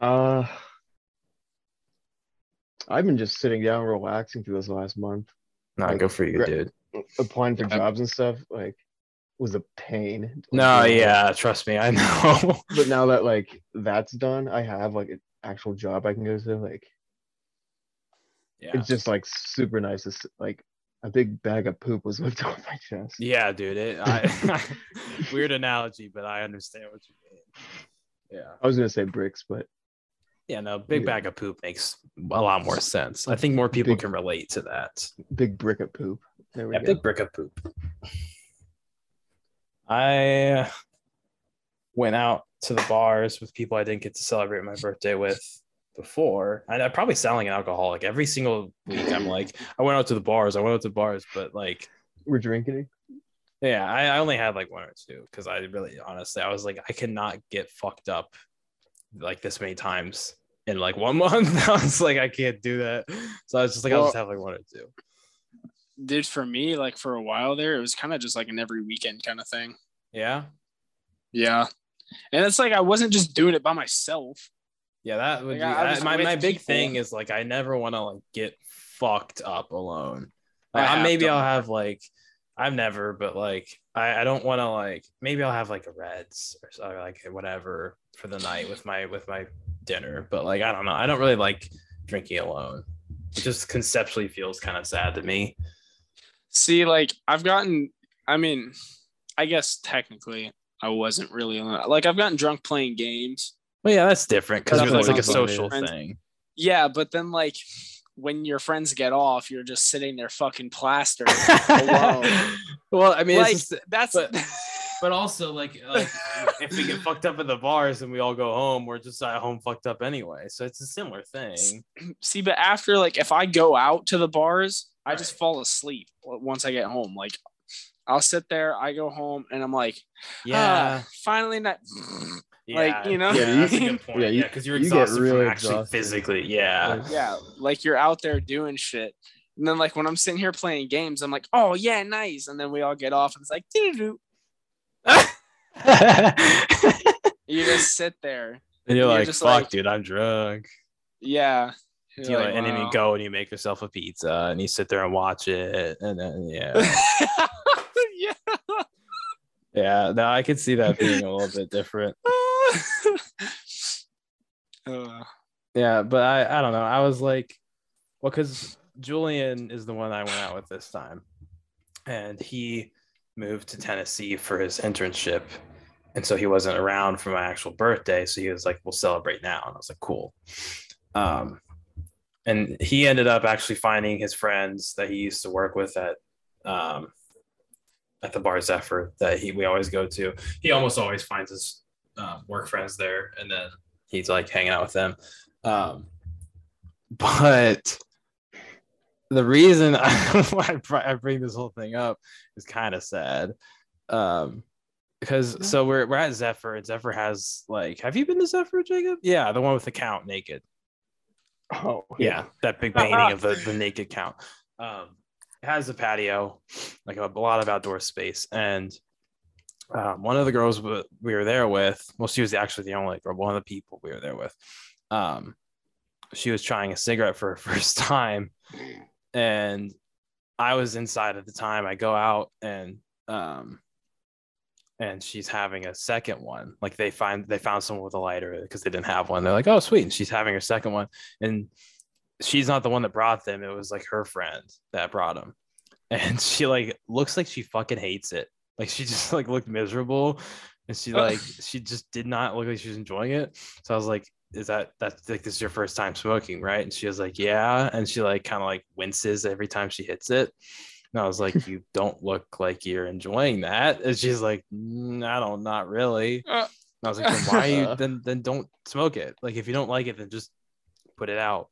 Uh, I've been just sitting down, relaxing through this last month.
Not
Like,
good for you,
gra-
dude.
Applying for jobs and stuff like was a pain. Like,
No,
know,
yeah, trust me, I know.
But now that like that's done, I have like an actual job I can go to. Like
yeah.
it's just like super nice. To, like a big bag of poop was lifted off my chest.
Yeah, dude. It, I, weird analogy, but I understand what you mean. Yeah.
I was gonna say bricks, but
Yeah, no, big
Yeah.
bag of poop makes a lot more sense. I think more people
Big-
can relate to that.
big brick of poop. There we
Yeah,
go.
big brick of poop. I went out to the bars with people I didn't get to celebrate my birthday with before. And I probably sound like an alcoholic. Every single week, I'm like, I went out to the bars. I went out to bars, but like,
We're drinking.
yeah, I, I only had like one or two because I really, honestly, I was like, I cannot get fucked up like this many times in like one month. I was like, I can't do that. So I was just like, I'll
Well-
just have like one or two.
Dude, for me, like for a while there, it was kind of just like an every weekend kind of thing.
Yeah.
Yeah. And it's like I wasn't just doing it by myself.
Yeah, that would
Like,
be
was
my, my big
people.
thing is like I never want to like get fucked up alone. Like, maybe I'll have like I've never, but like I, I don't want to like maybe I'll have like a Reds or, so- or like whatever for the night with my with my dinner. But like I don't know, I don't really like drinking alone. It just conceptually feels kind of sad to me.
See, like I've gotten, I mean, I guess technically I wasn't really like I've gotten drunk playing games.
Well, yeah, that's different because
That's
it's like a social
friends-
thing.
Yeah, but then like when your friends get off, you're just sitting there fucking plastered. alone.
well, I mean,
like
just,
that's
but- But also, like, like if we get fucked up at the bars and we all go home, we're just at home fucked up anyway. So it's a similar thing.
see, but after like if I go out to the bars, I just fall asleep once I get home. Like I'll sit there, I go home, and I'm like,
Yeah,
ah, finally not.
yeah,
like, you know?
yeah,
Yeah,
that's a
you-
good point.
yeah,
Yeah,
you-
because you're
you get
exhausted
really
from actually
exhausted.
physically. Yeah,
yeah, like you're out there doing shit. And then like when I'm sitting here playing games, I'm like, oh yeah, nice. And then we all get off and it's like, you just sit there.
and you're,
You're
like,
just
"Fuck,
like-
dude, I'm drunk."
Yeah.
You
like,
and then you go and you make yourself a pizza and you sit there and watch it, and then yeah,
yeah.
yeah. No, I could see that being a little bit different.
Uh,
Yeah, but I I don't know. I was like, well, because Julian is the one I went out with this time, and he moved to Tennessee for his internship, and so he wasn't around for my actual birthday. So he was like, "We'll celebrate now," and I was like, "Cool." Um, and he ended up actually finding his friends that he used to work with at um at the bar Zephyr that he we always go to. He almost always finds his um, work friends there, and then he's like hanging out with them. Um, but the reason why I I bring this whole thing up is kind of sad. Um, because so we're we're at Zephyr, and Zephyr has like, have you been to Zephyr, Jacob? Yeah, the one with the count naked.
Oh
Yeah, that big painting of the, the naked count. Um, it has a patio, like a, a lot of outdoor space, and um, one of the girls we were there with, well, she was actually the only girl, one of the people we were there with. Um, she was trying a cigarette for her first time, and I was inside at the time. I go out and um, and she's having a second one. Like they find they found someone with a lighter because they didn't have one. They're like, oh sweet, and she's having her second one, and she's not the one that brought them. It was like her friend that brought them, and she like looks like she fucking hates it. Like she just like looked miserable, and she like she just did not look like she was enjoying it. So I was like, is that that's like this is your first time smoking, right? And she was like, yeah. And she like kind of like winces every time she hits it. And I was like, you don't look like you're enjoying that. And she's like, mm, I don't, not really.
Uh,
And I was like, then why you then then don't smoke it? Like if you don't like it, then just put it out.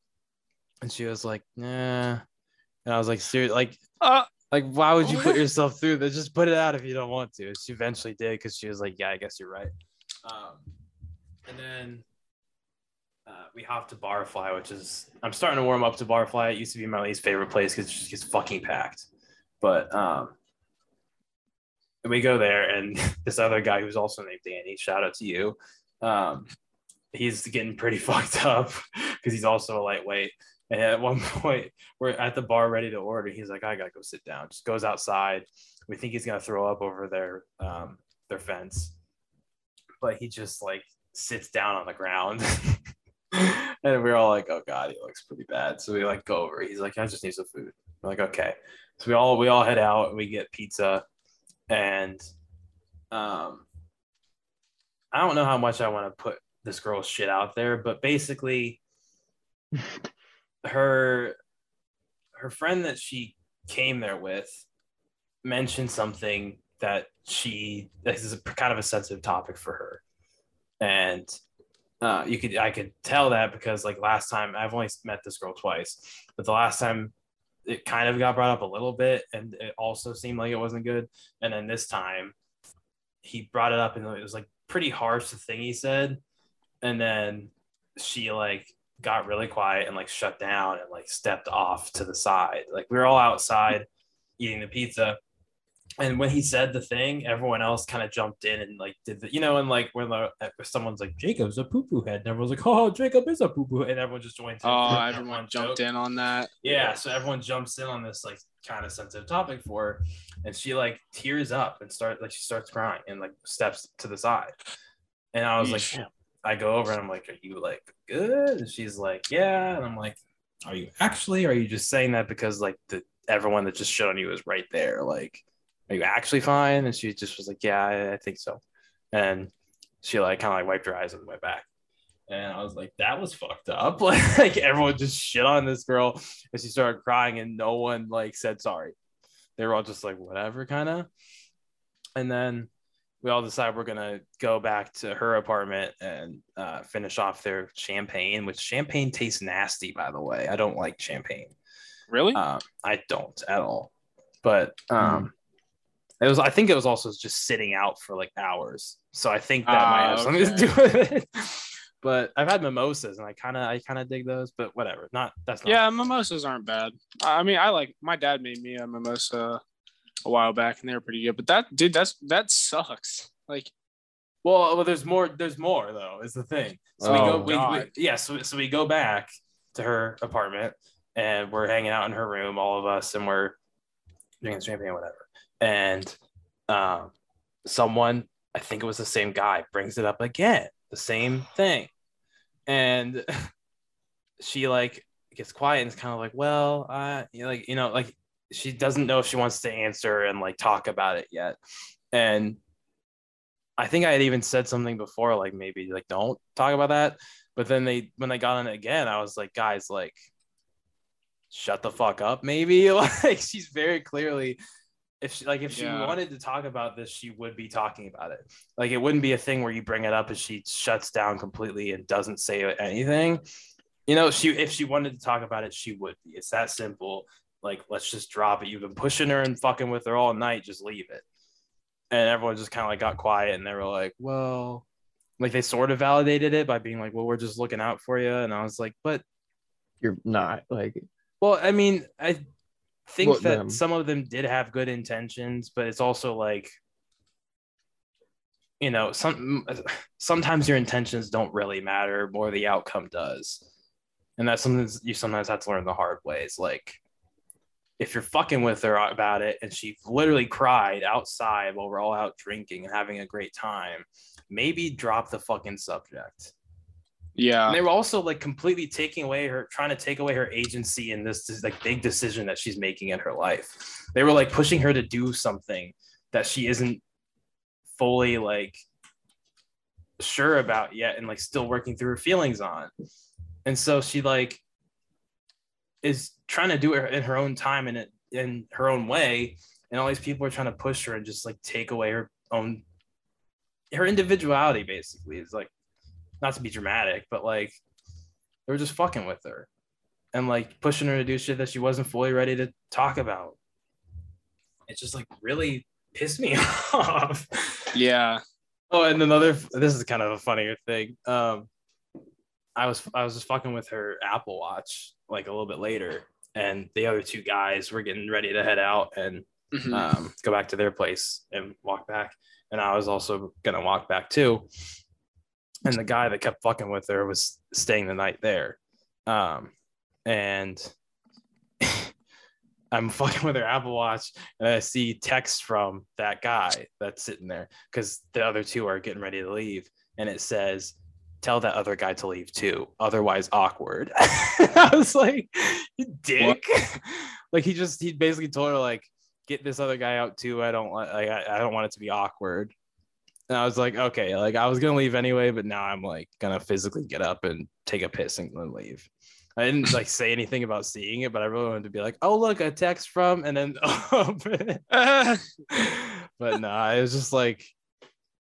And she was like, nah. And I was like, seriously, like
uh,
like why would you put yourself through that? Just put it out if you don't want to. And she eventually did because she was like, yeah, I guess you're right. Um, and then uh, we hopped to Barfly, which is I'm starting to warm up to Barfly. It used to be my least favorite place because it just gets fucking packed. But um, and we go there, and this other guy who's also named Danny, shout out to you. Um, he's getting pretty fucked up because he's also a lightweight. And at one point, we're at the bar ready to order. He's like, I gotta go sit down. Just goes outside. We think he's gonna throw up over their um, their fence, but he just like sits down on the ground. and we're all like, oh god, he looks pretty bad. So we like go over. He's like, I just need some food. We're like, okay. So we all we all head out and we get pizza, and um, I don't know how much I want to put this girl's shit out there, but basically, her her friend that she came there with mentioned something that she this is a, kind of a sensitive topic for her, and uh, you could I could tell that because like last time I've only met this girl twice, but the last time it kind of got brought up a little bit, and it also seemed like it wasn't good, and then this time he brought it up and it was like pretty harsh the thing he said, and then she like got really quiet and like shut down and like stepped off to the side. Like we were all outside eating the pizza. And when he said the thing, everyone else kind of jumped in and like did the, you know, and like when the, someone's like Jacob's a poo poo head, and everyone's like, oh, Jacob is a poo poo, and everyone just joins. in.
oh, everyone jumped in on that.
Yeah, so everyone jumps in on this like kind of sensitive topic for her, and she like tears up and start like she starts crying and like steps to the side, and I was
Yeesh.
like, I go over and I'm like, are you like good? And she's like, yeah, and I'm like, are you actually? Or are you just saying that because like the everyone that just shit on you is right there? Like, are you actually fine? And she just was like, yeah, I, I think so, and she like kind of like wiped her eyes and went back. And I was like, that was fucked up. Like everyone just shit on this girl and she started crying and no one like said sorry. They were all just like, whatever, kind of. And then we all decide we're gonna go back to her apartment and uh, finish off their champagne, which champagne tastes nasty, by the way. I don't like champagne.
Really?
Um, I don't at all. But um, it was. I think it was also just sitting out for like hours. So I think that might have
Ah,
something to do with it. But I've had mimosas and I kind of I kind of dig those. But whatever. Not that's not.
yeah, mimosas aren't bad. I mean, I like my dad made me a mimosa a while back, and they were pretty good. But that, dude, that's that sucks. Like,
Well, well, there's more. There's more though. Is the thing. So we
Oh,
go. We, we,
God.
yeah. So so we go back to her apartment and we're hanging out in her room, all of us, and we're drinking champagne, whatever. And um, someone, I think it was the same guy, brings it up again, the same thing, and she like gets quiet and is kind of like, well, uh, you know, like you know, like she doesn't know if she wants to answer and like talk about it yet, and I think I had even said something before, like maybe like don't talk about that. But then they when they got on it again, I was like, guys, like shut the fuck up, maybe. Like she's very clearly if she like if she
Yeah.
wanted to talk about this, she would be talking about it. Like it wouldn't be a thing where you bring it up and she shuts down completely and doesn't say anything. You know, she if she wanted to talk about it, she would be. It's that simple. Like, let's just drop it. You've been pushing her and fucking with her all night. Just leave it and everyone just kind of like got quiet and they were like well like they sort of validated it by being like well we're just looking out for you and i was like but
You're not like
well i mean i think that
them.
some of them did have good intentions but it's also like you know some sometimes your intentions don't really matter more the outcome does and that's something you sometimes have to learn the hard way is like if you're fucking with her about it and she literally cried outside while we're all out drinking and having a great time, maybe drop the fucking subject.
Yeah,
And they were also like completely taking away her, trying to take away her agency in this, this like big decision that she's making in her life. They were like pushing her to do something that she isn't fully like sure about yet and like still working through her feelings on. And so she like is trying to do it in her own time and it, in her own way. And all these people are trying to push her and just like take away her own her individuality basically is like not to be dramatic, but like they were just fucking with her and like pushing her to do shit that she wasn't fully ready to talk about. It just like really pissed me off.
Yeah.
Oh, and another this is kind of a funnier thing. Um I was I was just fucking with her Apple Watch like a little bit later, and the other two guys were getting ready to head out and
Mhm.
um, go back to their place and walk back. And I was also gonna walk back too. And the guy that kept fucking with her was staying the night there. Um, and I'm fucking with her Apple Watch, and I see text from that guy that's sitting there because the other two are getting ready to leave, and it says, "Tell that other guy to leave too, otherwise awkward." I was like, "You dick!" like he just he basically told her like, "Get this other guy out too. I don't want like I, I don't want it to be awkward." And I was like, "Okay." Like I was gonna leave anyway, but now I'm like gonna physically get up and take a piss and then leave. I didn't like say anything about seeing it, but I really wanted to be like, "Oh, look, a text from," and then open but no, it was just like,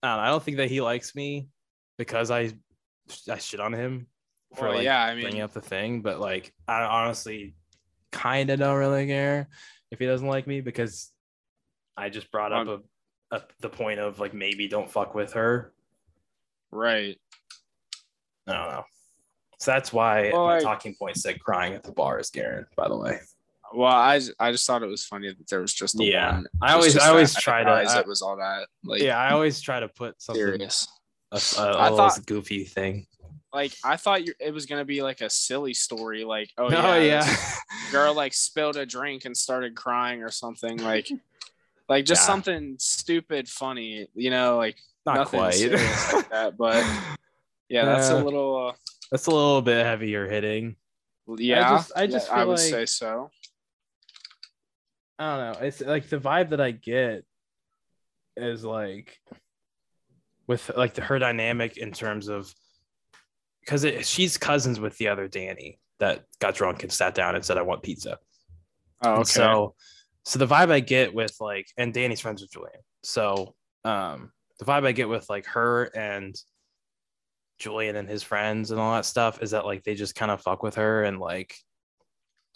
I don't know. I don't think that he likes me because I I shit on him for
Well,
like
yeah, I
bringing up the thing. But like, I honestly kind of don't really care if he doesn't like me because I just brought up
Um,
a, a the point of like maybe don't fuck with her.
right.
I don't know. So that's why
Well,
my
I-
talking point said crying at the bar is Garen, by the way.
Well, I, I just thought it was funny that there was just the
Yeah.
one.
I always I always try to
that was all that like
yeah, I always try to put something
serious.
a, a, a
I thought-
goofy thing.
Like I thought you, it was gonna be like a silly story, like oh
Oh
yeah,
yeah.
girl like spilled a drink and started crying or something like, like just
Yeah.
something stupid, funny, you know, like
Not
nothing
quite.
serious like that. But yeah, that's a little. Uh,
That's a little bit heavier hitting.
yeah, I
just- I just
yeah, I would
like-
say so.
I don't know. It's like the vibe that I get is like with like the, her dynamic in terms of because she's cousins with the other Danny that got drunk and sat down and said, "I want pizza."
Oh,
And
okay.
So, so the vibe I get with like, and Danny's friends with Julian. So, um, the vibe I get with like her and Julian and his friends and all that stuff is that like they just kind of fuck with her and like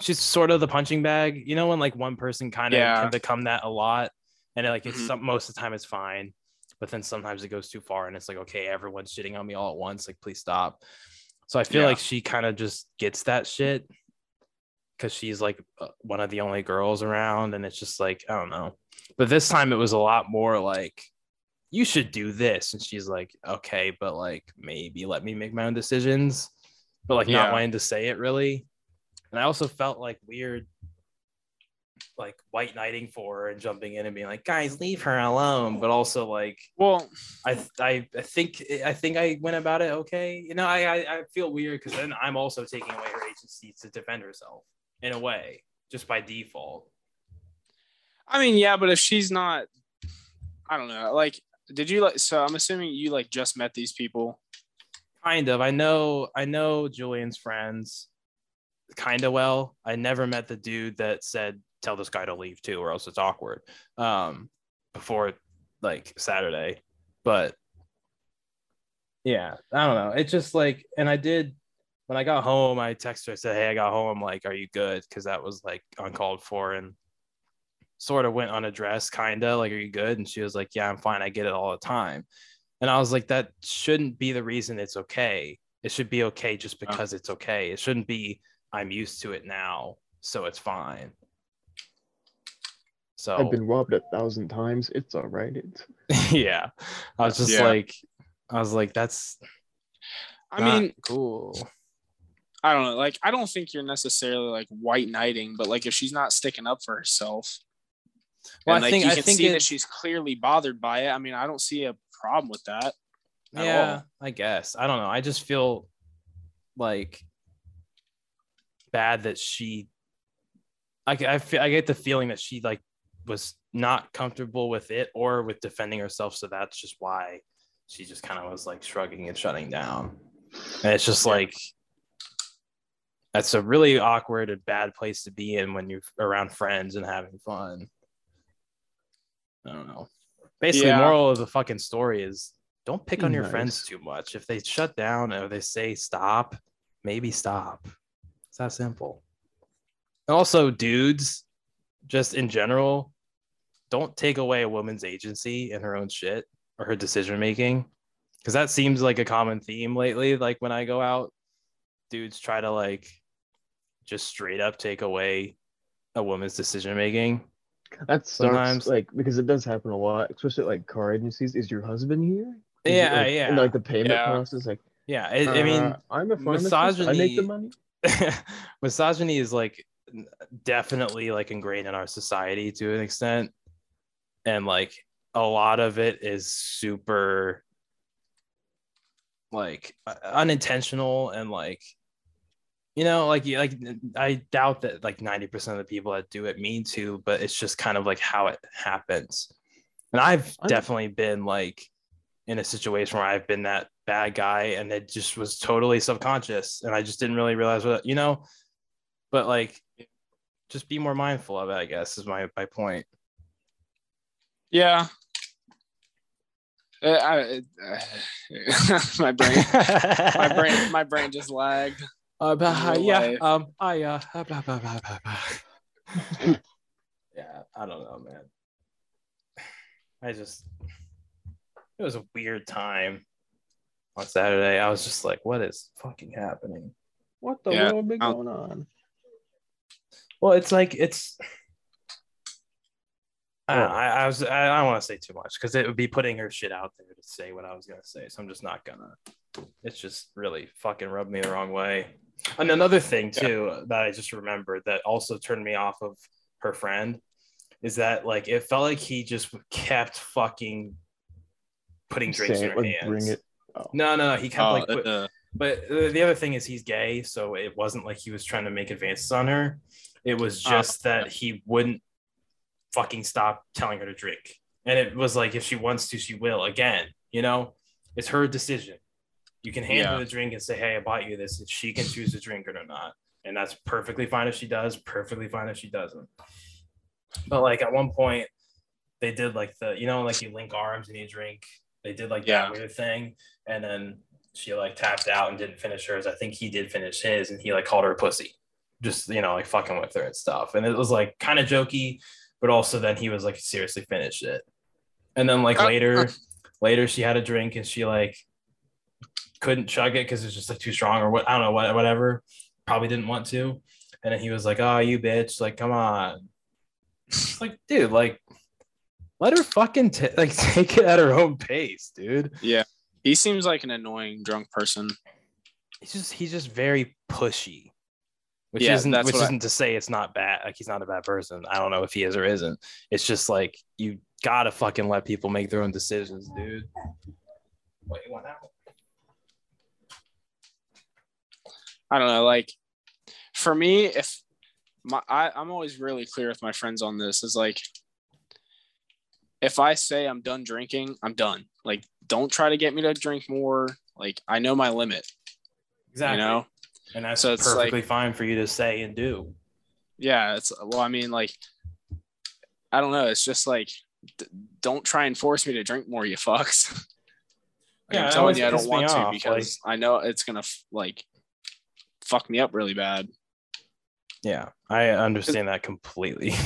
she's sort of the punching bag. You know when like one person kind of
Yeah.
can become that a lot, and like it's
Mhm.
some most of the time it's fine, but then sometimes it goes too far and it's like okay, everyone's shitting on me all at once. Like please stop. So I feel
Yeah.
like she kind of just gets that shit because she's like uh, one of the only girls around and it's just like i don't know. But this time it was a lot more like you should do this and she's like okay but like maybe let me make my own decisions. But like not wanting to say it really. And i also felt like weird like white knighting for her and jumping in and being like guys leave her alone. But also like
Well,
I, I I think I think I went about it okay. You know, I I, I feel weird because then I'm also taking away her agency to defend herself in a way, just by default.
I mean, yeah, but if she's not, I don't know. Like, did you like? So I'm assuming you like just met these people.
Kind of. I know I know Julian's friends kind of well. I never met the dude that said tell this guy to leave too, or else it's awkward. Um, before like Saturday, but yeah, I don't know. It's just like, and I did when I got home. I texted her. I said, "Hey, I got home. Like, are you good?" Because that was like uncalled for and sort of went unaddressed, kind of like, "Are you good?" And she was like, "Yeah, I'm fine. I get it all the time." And I was like, that shouldn't be the reason it's okay. It should be okay just uh-huh. because it's okay. It shouldn't be I'm used to it now, so it's fine. So
I've been robbed a thousand times. It's all right. It's
yeah, I was just
Yeah.
like, I was like, that's
I mean,
cool.
I don't know. Like, I don't think you're necessarily like white knighting, but like if she's not sticking up for herself,
Well,
and
I
like
think
you
I
can
think
see that she's clearly bothered by it. I mean, I don't see a problem with that.
yeah,
all.
I guess I don't know. I just feel like bad that she. I I, fe- I get the feeling that she like was not comfortable with it or with defending herself, so that's just why she just kind of was like shrugging and shutting down. And it's just like that's a really awkward and bad place to be in when you're around friends and having fun. I don't know. Basically,
Yeah.
moral of the fucking story is don't pick on your friends too much. If they shut down or they say stop, maybe stop. It's that simple. Also, dudes, just in general, don't take away a woman's agency in her own shit or her decision making. Because that seems like a common theme lately. Like when I go out, dudes try to like just straight up take away a woman's decision making.
That sucks.
Sometimes-
like because it does happen a lot, especially like car agencies. Is your husband here? Is it,
Yeah,
like,
yeah.
And like the payment
Yeah.
process, like
Yeah, I, I mean,
uh, I'm a pharmacist. I make the
misogyny-
money.
misogyny is like definitely like ingrained in our society to an extent and like a lot of it is super like uh, unintentional and like you know like like i doubt that like 90% of the people that do it mean to but it's just kind of like how it happens and i've definitely been like in a situation where i've been that bad guy and it just was totally subconscious and i just didn't really realize what you know but like just be more mindful of it i guess is my my point
Yeah. Uh, I, uh, my brain, my brain, my brain just lagged.
Uh, but, uh, yeah,
life.
um, I uh, blah, blah, blah, blah, blah. yeah, I don't know, man. I just, it was a weird time on Saturday. I was just like, what is fucking happening?
What the
Yeah,
world be
I'll-
going on?
Well, it's like it's. I. I, I was I, I don't want to say too much because it would be putting her shit out there to say what I was gonna say, so I'm just not gonna. It's just really fucking rubbed me the wrong way. And another thing too that I just remembered that also turned me off of her friend is that like it felt like he just kept fucking putting drinks
Say
in her
like,
hands.
bring it. Oh.
No, no, no. He kept
Oh,
like put,
uh,
but uh, the other thing is he's gay, so it wasn't like he was trying to make advances on her. It was
Oh.
just that he wouldn't fucking stop telling her to drink. And it was like if she wants to, she will. Again, you know, it's her decision. You can hand
Yeah.
her the drink and say, "Hey, I bought you this." She can choose to drink it or not, and that's perfectly fine if she does. Perfectly fine if she doesn't. But like at one point, they did like the you know like you link arms and you drink. They did like
Yeah.
that weird thing, and then she like tapped out and didn't finish hers. I think he did finish his, and he like called her a pussy, just you know like fucking with her and stuff. And it was like kind of jokey, but also then he was like seriously finished it. And then like
Uh,
later, later she had a drink and she like couldn't chug it because it's just like too strong or what I don't know what whatever. Probably didn't want to. And then he was like, "Oh, you bitch! Like, come on!" It's like, dude, like, let her fucking ta- like take it at her own pace, dude.
Yeah, he seems like an annoying drunk person.
He's just he's just very pushy. Which
Yeah,
isn't which isn't to say it's not bad. Like he's not a bad person. I don't know if he is or isn't. It's just like you gotta fucking let people make their own decisions, dude. What happened?
I don't know. Like for me, if my I, I'm always really clear with my friends on this is like if I say I'm done drinking, I'm done. Like don't try to get me to drink more. Like I know my limit,
Exactly.
you know?
and that's
So it's like-
perfectly fine for you to say and do.
Yeah, it's well, I mean, like I don't know. It's just like d- don't try and force me to drink more, you fucks. like,
Yeah,
I'm telling you, I don't want to because I know it's gonna like fuck me up really bad.
Yeah, I understand that completely.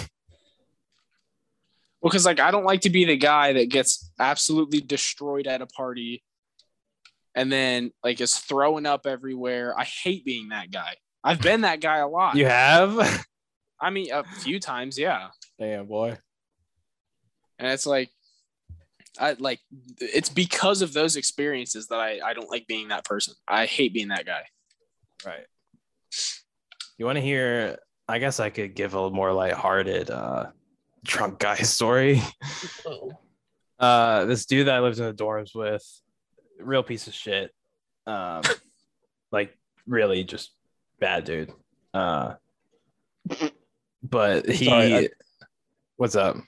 Well, because like I don't like to be the guy that gets absolutely destroyed at a party and then like is throwing up everywhere. I hate being that guy. I've been that guy a lot.
you have?
I mean, a few times, yeah.
Damn boy.
And it's like, I like it's because of those experiences that I I don't like being that person. I hate being that guy.
Right. You want to hear? I guess I could give a more lighthearted uh, drunk guy story.
Oh.
Uh, this dude that I lived in the dorms with, real piece of shit. Um, like really just bad dude. Uh, but he,
Sorry, I-
what's up?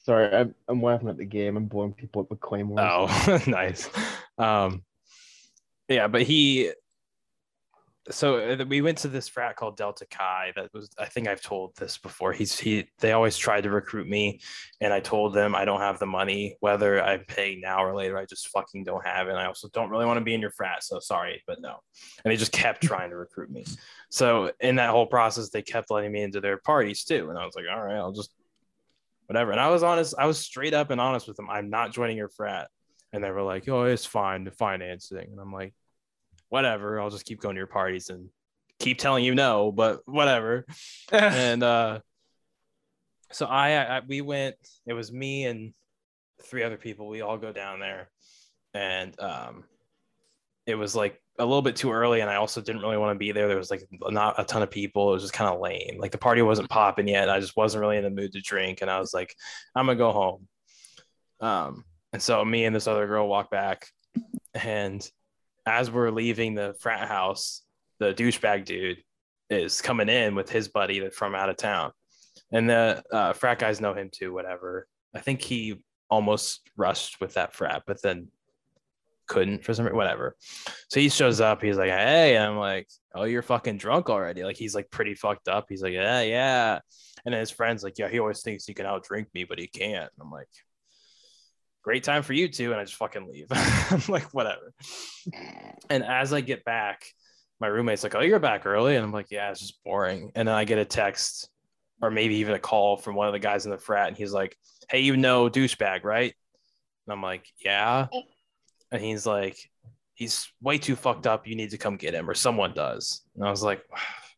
Sorry, I'm, I'm laughing at the game. I'm blowing people up with claymores.
Oh, nice. Um, yeah, but he. So uh, we went to this frat called Delta Chi. That was, I think I've told this before. He's he. They always tried to recruit me, and I told them I don't have the money. Whether I pay now or later, I just fucking don't have it. And I also don't really want to be in your frat. So sorry, but no. And they just kept trying to recruit me. So in that whole process, they kept letting me into their parties too. And I was like, all right, I'll just whatever. And I was honest, I was straight up and honest with them. I'm not joining your frat. And they were like, oh, it's fine, the financing. And I'm like, whatever, I'll just keep going to your parties and keep telling you no, but whatever. and uh so I, I we went, it was me and three other people. We all go down there. And um it was like a little bit too early and I also didn't really want to be there. There was like not a ton of people. It was just kind of lame. Like the party wasn't popping yet. I just wasn't really in the mood to drink. And I was like, I'm gonna go home. Um, and so me and this other girl walk back and as we're leaving the frat house, the douchebag dude is coming in with his buddy that from out of town. And the uh, frat guys know him too, whatever. I think he almost rushed with that frat, but then couldn't for some reason, whatever. So he shows up. He's like, "Hey," and I'm like, "Oh, you're fucking drunk already." Like he's like pretty fucked up. He's like, "Yeah, yeah," and then his friends like, "Yeah, he always thinks he can outdrink me, but he can't." And I'm like, "Great time for you too. and I just fucking leave. I'm like, whatever. And as I get back, my roommate's like, "Oh, you're back early," and I'm like, "Yeah, it's just boring." And then I get a text or maybe even a call from one of the guys in the frat, and he's like, "Hey, you know douchebag, right?" And I'm like, "Yeah." and he's like, he's way too fucked up. You need to come get him, or someone does. And I was like,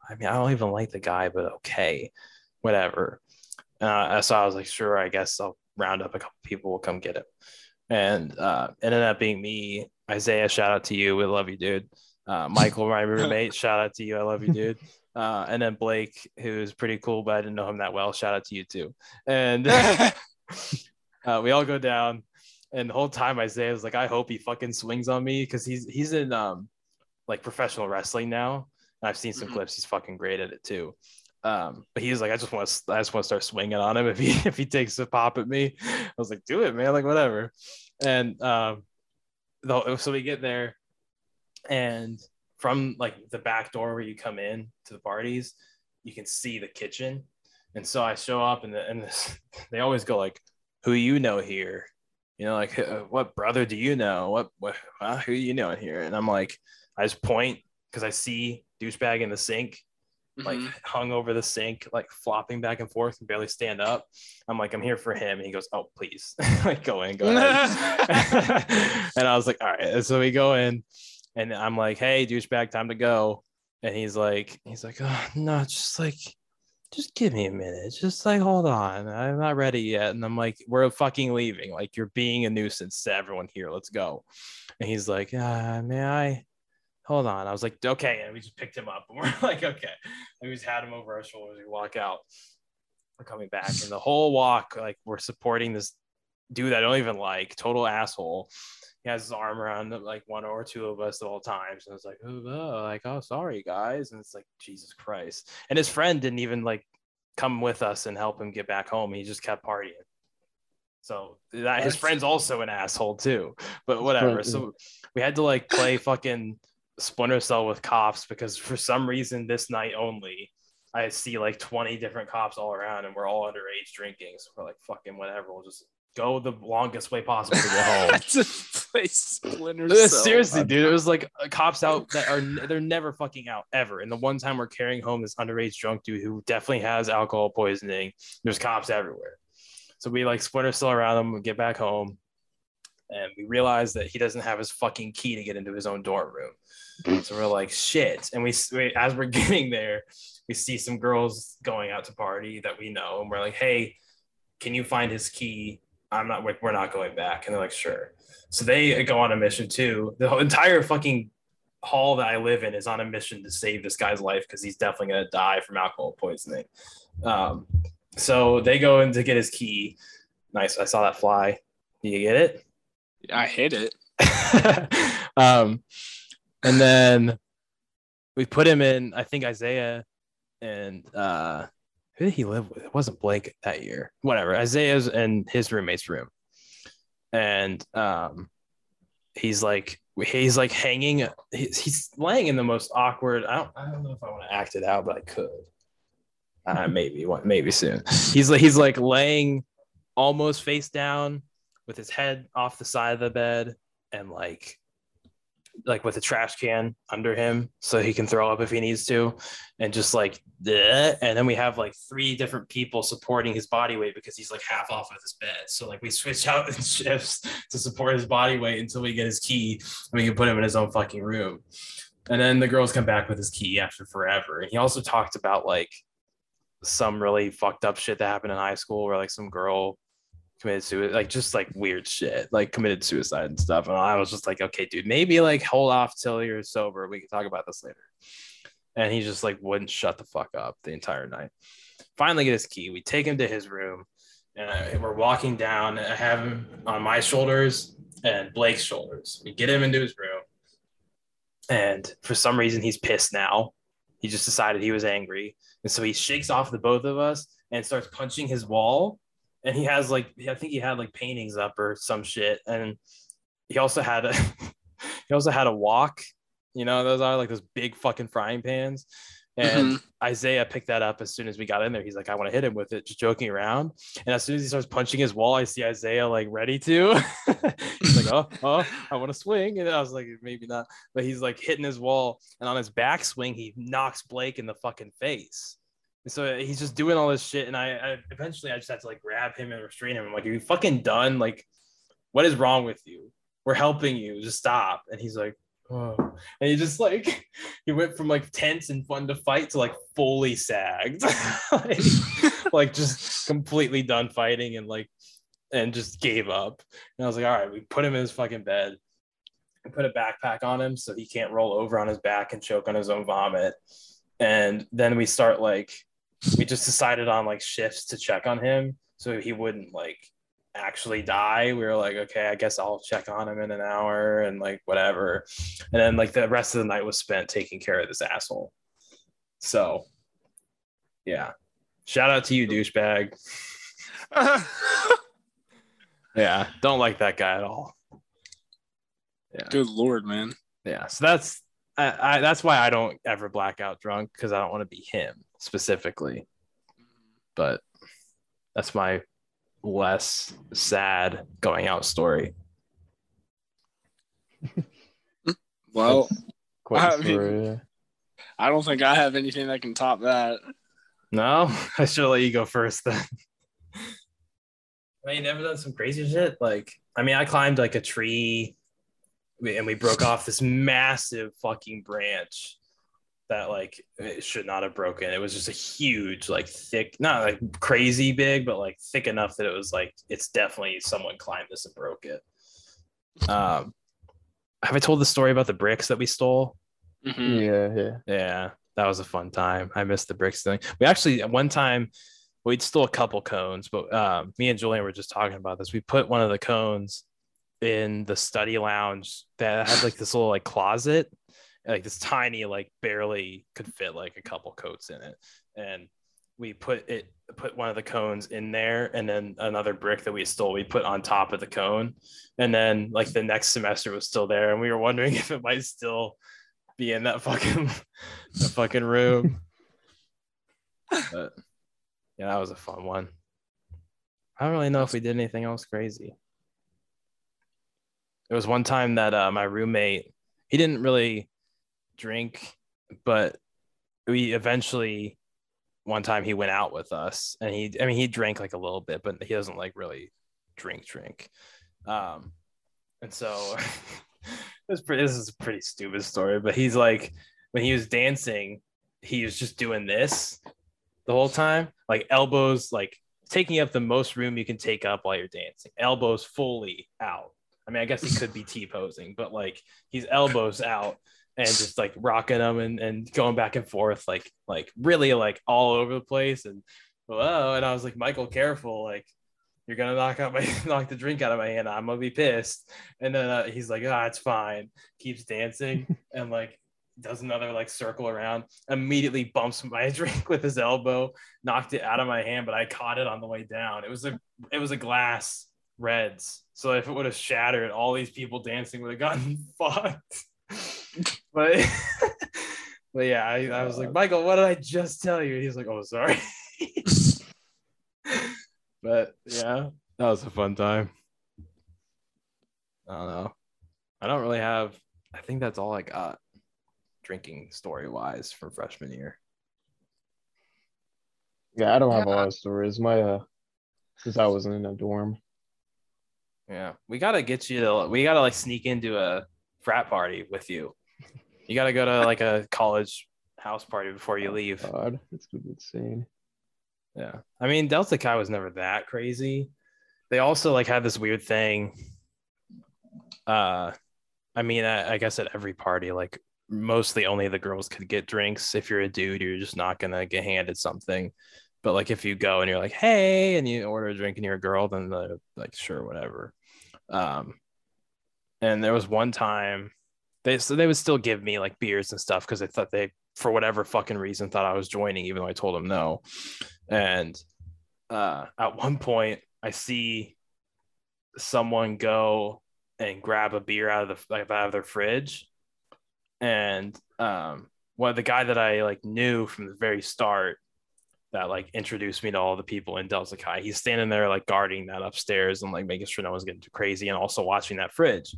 I mean, I don't even like the guy, but okay, whatever. Uh, so I was like, sure, I guess I'll round up a couple people, will come get him. And uh, ended up being me, Isaiah. Shout out to you. We love you, dude. Uh, Michael, my roommate. shout out to you. I love you, dude. Uh, and then Blake, who's pretty cool, but I didn't know him that well. Shout out to you too. And uh, we all go down and the whole time Isaiah was like, I hope he fucking swings on me because he's he's in um like professional wrestling now. And I've seen some
Mhm.
clips. He's fucking great at it too. Um, but he was like, I just want to, I just want to start swinging on him if he if he takes a pop at me. I was like, do it, man, like whatever. And um, so we get there, and from like the back door where you come in to the parties, you can see the kitchen. And so I show up, and the, and this, they always go like, "Who you know here?" You know, like, "Uh, "What brother do you know? What what uh, who you know in here?" And I'm like, I just point because I see douchebag in the sink, like
Mhm.
hung over the sink, like flopping back and forth and barely stand up. I'm like, I'm here for him. And he goes, Oh, please, like go in, go ahead. and I was like, All right. And so we go in, and I'm like, Hey, douchebag, time to go. And he's like, He's like, Oh, no, just like, just give me a minute. Just like, hold on. I'm not ready yet. And I'm like, We're fucking leaving. Like, you're being a nuisance to everyone here. Let's go. And he's like, uh, May I? Hold on. I was like, okay. And we just picked him up and we're like, okay. And we just had him over our shoulders. We walk out. We're coming back. And the whole walk, like we're supporting this dude I don't even like, total asshole. He has his arm around like one or two of us the whole time. So it's like, oh, oh, like, oh, sorry guys. And it's like, Jesus Christ. And his friend didn't even like come with us and help him get back home. He just kept partying. So that his friend's also an asshole too. But whatever. So we had to like play fucking Splinter Cell with cops because for some reason this night only, I see like 20 different cops all around and we're all underage drinking. So we're like, fucking whatever. We'll just go the longest way possible to get home.
That's a Splinter Cell.
Seriously, dude, it was like uh, cops out that are they're never fucking out ever. And the one time we're carrying home this underage drunk dude who definitely has alcohol poisoning, there's cops everywhere. So we like splinter cell around him, we get back home, and we realize that he doesn't have his fucking key to get into his own dorm room. So we're like, shit. And we, we as we're getting there, we see some girls going out to party that we know, and we're like, hey, can you find his key? I'm not. We're we're not going back. And they're like, sure. So they go on a mission too. The whole entire fucking hall that I live in is on a mission to save this guy's life because he's definitely gonna die from alcohol poisoning. Um, so they go in to get his key. Nice. I saw that fly. Do you get it?
I hit it.
um, and then we put him in. I think Isaiah and uh, who did he live with? It wasn't Blake that year. Whatever. Isaiah's in his roommate's room. And um he's like he's like hanging he's, he's laying in the most awkward I don't I don't know if I want to act it out, but I could. Uh, maybe one maybe soon. He's like he's like laying almost face down with his head off the side of the bed and like like with a trash can under him so he can throw up if he needs to and just like bleh. and then we have like three different people supporting his body weight because he's like half off of his bed. So like we switch out shifts to support his body weight until we get his key. And we can put him in his own fucking room. And then the girls come back with his key after forever. And he also talked about like some really fucked up shit that happened in high school where like some girl committed suicide, like just like weird shit, like committed suicide and stuff. And I was just like, okay, dude, maybe like hold off till you're sober. We can talk about this later. And he just like wouldn't shut the fuck up the entire night. Finally, get his key. We take him to his room, and uh, I, we're walking down. I have him on my shoulders and Blake's shoulders. We get him into his room, and for some reason, he's pissed now. He just decided he was angry, and so he shakes off the both of us and starts punching his wall and he has like I think he had like paintings up or some shit, and he also had a he also had a wok. You know, those are like those big fucking frying pans. And mm-hmm. Isaiah picked that up as soon as we got in there. He's like, I want to hit him with it, just joking around. And as soon as he starts punching his wall, I see Isaiah like ready to. he's like, oh, oh, I want to swing. And I was like, maybe not. But he's like hitting his wall. And on his backswing, he knocks Blake in the fucking face. And so he's just doing all this shit, and I, I, eventually I just had to like grab him and restrain him. I'm like, "Are you fucking done? Like, what is wrong with you? We're helping you. Just stop." And he's like, "Oh," and he just like he went from like tense and fun to fight to like fully sagged, like, like just completely done fighting and like and just gave up. And I was like, "All right, we put him in his fucking bed." and put a backpack on him so he can't roll over on his back and choke on his own vomit. And then we start like we just decided on like shifts to check on him so he wouldn't like actually die. We were like, okay, I guess I'll check on him in an hour and like whatever. And then like the rest of the night was spent taking care of this asshole. So yeah. Shout out to you, douchebag. yeah, don't like that guy at all.
Yeah. Good lord, man.
Yeah. So that's I, I that's why I don't ever black out drunk because I don't want to be him specifically. But that's my less sad going out story.
well, I, mean, I don't think I have anything that can top that.
No, I should let you go first then. I mean, never done some crazy shit. Like, I mean, I climbed like a tree and we broke off this massive fucking branch that like it should not have broken. It was just a huge, like thick, not like crazy big, but like thick enough that it was like it's definitely someone climbed this and broke it. Um, have I told the story about the bricks that we stole?
Mm-hmm. Yeah, yeah,
yeah. That was a fun time. I missed the bricks thing. We actually one time we'd stole a couple cones, but um, me and Julian were just talking about this. We put one of the cones in the study lounge that had like this little like closet like this tiny like barely could fit like a couple coats in it. And we put it put one of the cones in there and then another brick that we stole we put on top of the cone. And then like the next semester was still there. And we were wondering if it might still be in that fucking the fucking room. But yeah that was a fun one. I don't really know if we did anything else crazy. There was one time that uh, my roommate he didn't really drink, but we eventually one time he went out with us and he I mean he drank like a little bit, but he doesn't like really drink drink. Um and so this, is a pretty stupid story, but he's like when he was dancing, he was just doing this the whole time, like elbows like taking up the most room you can take up while you're dancing, elbows fully out. I mean, I guess he could be T posing, but like he's elbows out and just like rocking them and, and going back and forth, like like really like all over the place. And whoa, and I was like, Michael, careful, like you're gonna knock out my knock the drink out of my hand. I'm gonna be pissed. And then uh, he's like, ah, it's fine. Keeps dancing and like does another like circle around, immediately bumps my drink with his elbow, knocked it out of my hand, but I caught it on the way down. It was a it was a glass reds. So if it would have shattered, all these people dancing would have gotten fucked. But but yeah, I, I was like, Michael, what did I just tell you? He's like, oh, sorry. but yeah, that was a fun time. I don't know. I don't really have. I think that's all I got, drinking story wise from freshman year.
Yeah, I don't have a lot of stories. My uh, since I wasn't in a dorm.
Yeah, we gotta get you to. We gotta like sneak into a frat party with you. You gotta go to like a college house party before you leave.
God, that's gonna be insane.
Yeah, I mean Delta Chi was never that crazy. They also like had this weird thing. Uh, I mean, I, I guess at every party, like mostly only the girls could get drinks. If you're a dude, you're just not gonna get handed something. But like if you go and you're like, hey, and you order a drink and you're a girl, then they're like, sure, whatever. Um, and there was one time they so they would still give me like beers and stuff because they thought they for whatever fucking reason thought I was joining, even though I told them no. And uh, at one point, I see someone go and grab a beer out of the like, out of their fridge, and um, well, the guy that I like knew from the very start that like introduced me to all the people in Delta. He's standing there like guarding that upstairs and like making sure no one's getting too crazy and also watching that fridge.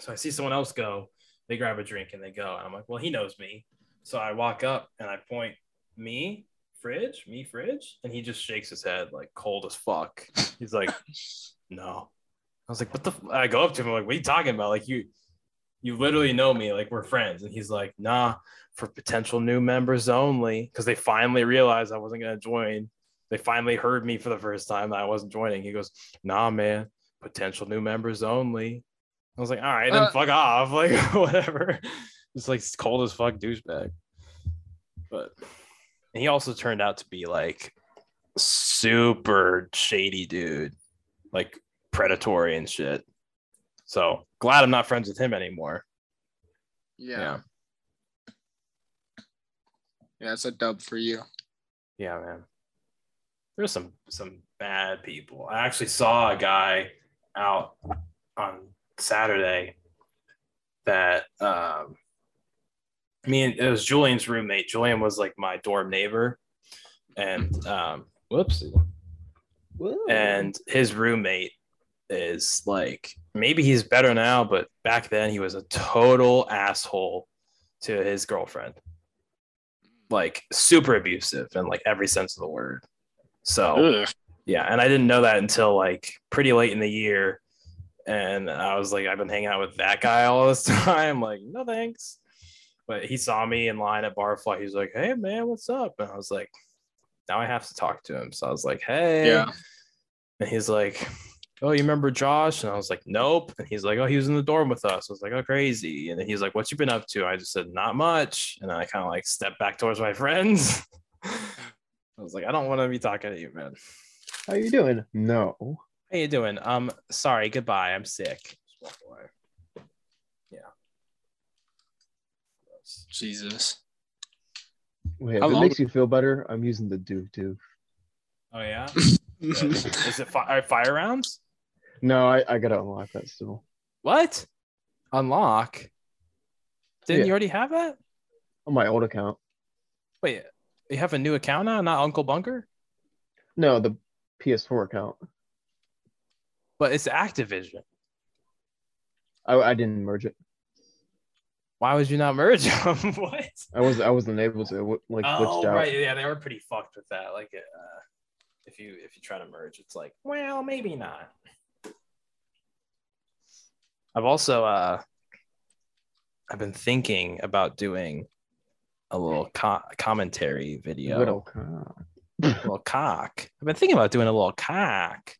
So I see someone else go, they grab a drink and they go. And I'm like, well, he knows me. So I walk up and I point, me, fridge, me, fridge. And he just shakes his head like cold as fuck. He's like, no. I was like, what the? F-? I go up to him, I'm like, what are you talking about? Like, you, you literally know me, like we're friends. And he's like, nah, for potential new members only because they finally realized I wasn't going to join. They finally heard me for the first time that I wasn't joining. He goes, "Nah, man, potential new members only." I was like, "All right, then uh, fuck off." Like whatever. It's like cold as fuck douchebag. But he also turned out to be like super shady dude, like predatory and shit. So glad I'm not friends with him anymore.
Yeah. yeah. Yeah, it's a dub for you.
Yeah, man. There's some some bad people. I actually saw a guy out on Saturday that um I mean it was Julian's roommate. Julian was like my dorm neighbor. And um whoopsie. Whoa. And his roommate is like maybe he's better now, but back then he was a total asshole to his girlfriend like super abusive in like every sense of the word. So Ugh. yeah, and I didn't know that until like pretty late in the year. And I was like, I've been hanging out with that guy all this time. Like, no thanks. But he saw me in line at Barfly. He's like, Hey man, what's up? And I was like, now I have to talk to him. So I was like, Hey. Yeah. And he's like, oh, you remember Josh? And I was like, nope. And he's like, oh, he was in the dorm with us. I was like, oh, crazy. And then he's like, what you been up to? I just said, not much. And then I kind of like stepped back towards my friends. I was like, I don't want to be talking to you, man.
How you doing? No.
How you doing? Um, sorry, goodbye. I'm sick. Yeah.
Jesus.
Wait, if How it long? makes you feel better, I'm using the do too.
Oh yeah. Is it fi- fire rounds?
No, I, I gotta unlock that still.
What? Unlock? Didn't yeah. you already have that?
On my old account.
Wait, you have a new account now, not Uncle Bunker?
No, the PS4 account.
But it's Activision.
I, I didn't merge it.
Why would you not merge them? what?
I was I wasn't able to like.
Oh right, yeah, they were pretty fucked with that. Like, uh, if you if you try to merge, it's like, well, maybe not. I've also uh I've been thinking about doing a little co- commentary video.
Little cock.
little cock. I've been thinking about doing a little cock.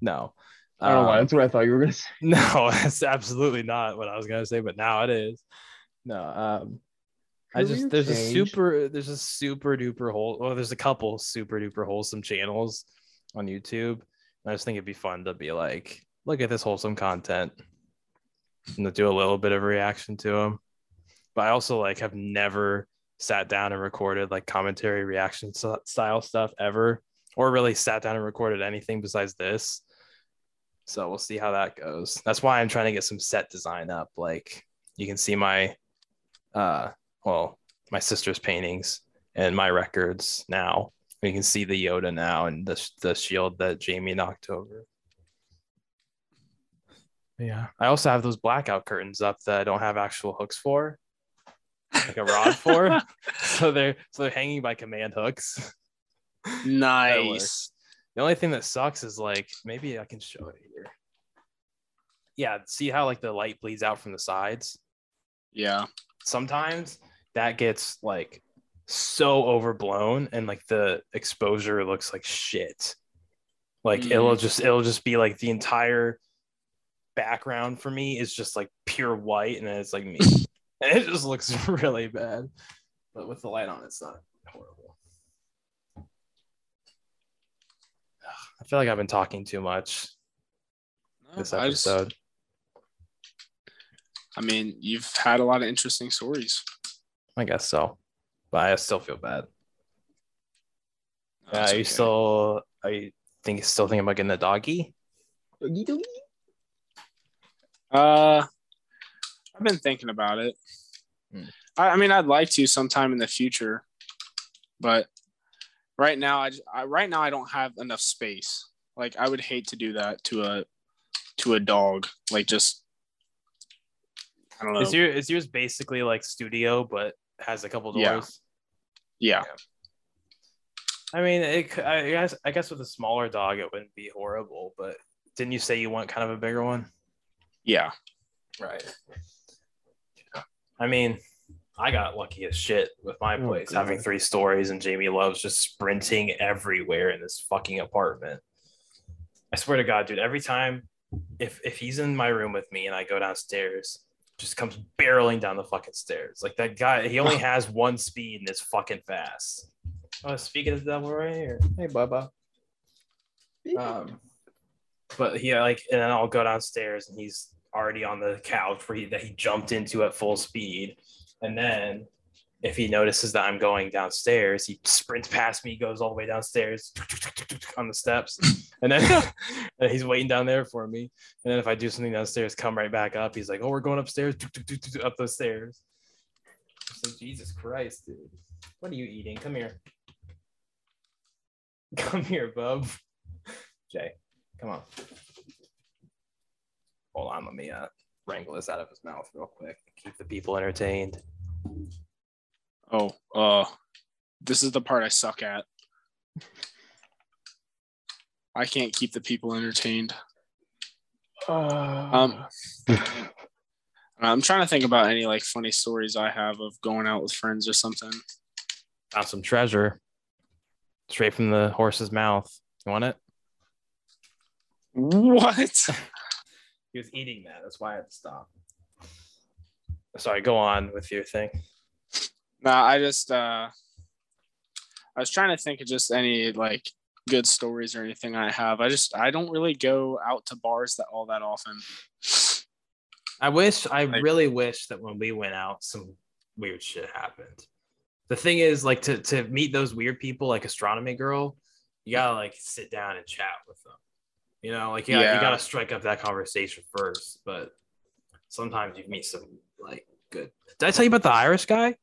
No.
I don't um, know why. Um, That's what I thought you were gonna say.
No, that's absolutely not what I was gonna say, but now it is. No, um, I just there's a super there's a super duper whole well there's a couple super duper wholesome channels on YouTube. I just think it'd be fun to be like, look at this wholesome content and to do a little bit of reaction to them. but I also like have never sat down and recorded like commentary reaction style stuff ever, or really sat down and recorded anything besides this. So we'll see how that goes. That's why I'm trying to get some set design up. Like you can see my, uh, well, my sister's paintings and my records now. You can see the Yoda now and the the shield that Jamie knocked over. Yeah, I also have those blackout curtains up that I don't have actual hooks for, like a rod for. so they're so they're hanging by command hooks.
Nice.
The only thing that sucks is like maybe I can show it here. Yeah, see how like the light bleeds out from the sides.
Yeah.
Sometimes that gets like so overblown and like the exposure looks like shit. Like mm. it'll just it'll just be like the entire background for me is just like pure white and then it's like me. and it just looks really bad. But with the light on, it's not horrible. I feel like I've been talking too much this
I, just-
episode.
I mean, you've had a lot of interesting stories.
I guess so. But I still feel bad. Uh,
That's
are you
okay.
still are you think still thinking about getting a doggy?
Doogie doogie.
Uh, I've been thinking about it.
Hmm.
I, I mean, I'd like to sometime in the future, but right now, I right now I don't have enough space. Like, I would hate to do that to a to a dog. Like, just I don't know.
Is your is yours basically like studio but has a couple
Yeah.
doors?
yeah,
I mean, it, I guess I guess with a smaller dog it wouldn't be horrible, but didn't you say you want kind of a bigger one?
yeah,
Right. I mean, I got lucky as shit with my
Oh,
place
God.
having three stories, and Jamie loves just sprinting everywhere in this fucking apartment. I swear to God, dude, every time if if he's in my room with me and I go downstairs, just comes barreling down the fucking stairs. Like that guy, he only has one speed and it's fucking fast. Oh, speaking of the devil right here. Hey, Bubba. Um, but he like, and then I'll go downstairs and he's already on the couch where he that he jumped into at full speed, and then if he notices that I'm going downstairs, he sprints past me, goes all the way downstairs on the steps, and then and he's waiting down there for me. And then if I do something downstairs, come right back up. He's like, "Oh, we're going upstairs, up those stairs." Like Jesus Christ, dude. What are you eating? Come here. Come here, bub. Jay, come on. Hold on, let me uh, wrangle this out of his mouth real quick. Keep the people entertained.
Oh, uh, this is the part I suck at. I can't keep the people entertained. Um, I'm trying to think about any like funny stories I have of going out with friends or something.
Found some treasure straight from the horse's mouth. You want it?
What?
He was eating that. That's why I had to stop. Sorry, go on with your thing.
No, I just uh I was trying to think of just any like good stories or anything I have. I just I don't really go out to bars that all that often.
I wish, I
Like-
really wish that when we went out, some weird shit happened. The thing is, like, to to meet those weird people, like astronomy girl, you gotta like sit down and chat with them. You know, like, yeah,
Yeah.
you gotta strike up that conversation first. But sometimes you meet some like good. Did I tell you about the Irish guy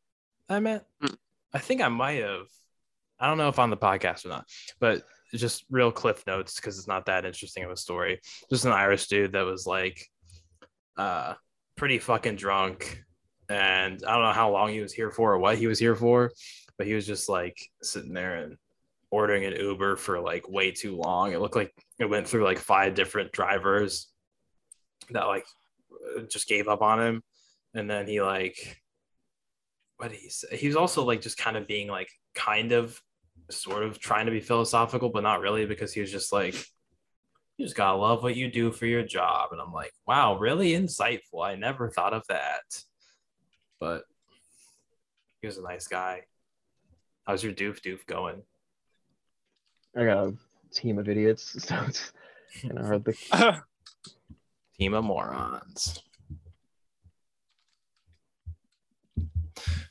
I met?
Mm.
I think I might have. I don't know if on the podcast or not, but just real cliff notes because it's not that interesting of a story. Just an Irish dude that was like uh pretty fucking drunk and I don't know how long he was here for or what he was here for, but he was just like sitting there and ordering an Uber for like way too long. It looked like it went through like five different drivers that like just gave up on him. And then he like what he say? He was also like just kind of being like kind of sort of trying to be philosophical, but not really because he was just like you just gotta love what you do for your job. And I'm like, wow, really insightful. I never thought of that. But he was a nice guy. How's your doof doof going?
I got a team of idiots, so it's kind of hard to.
Team of morons.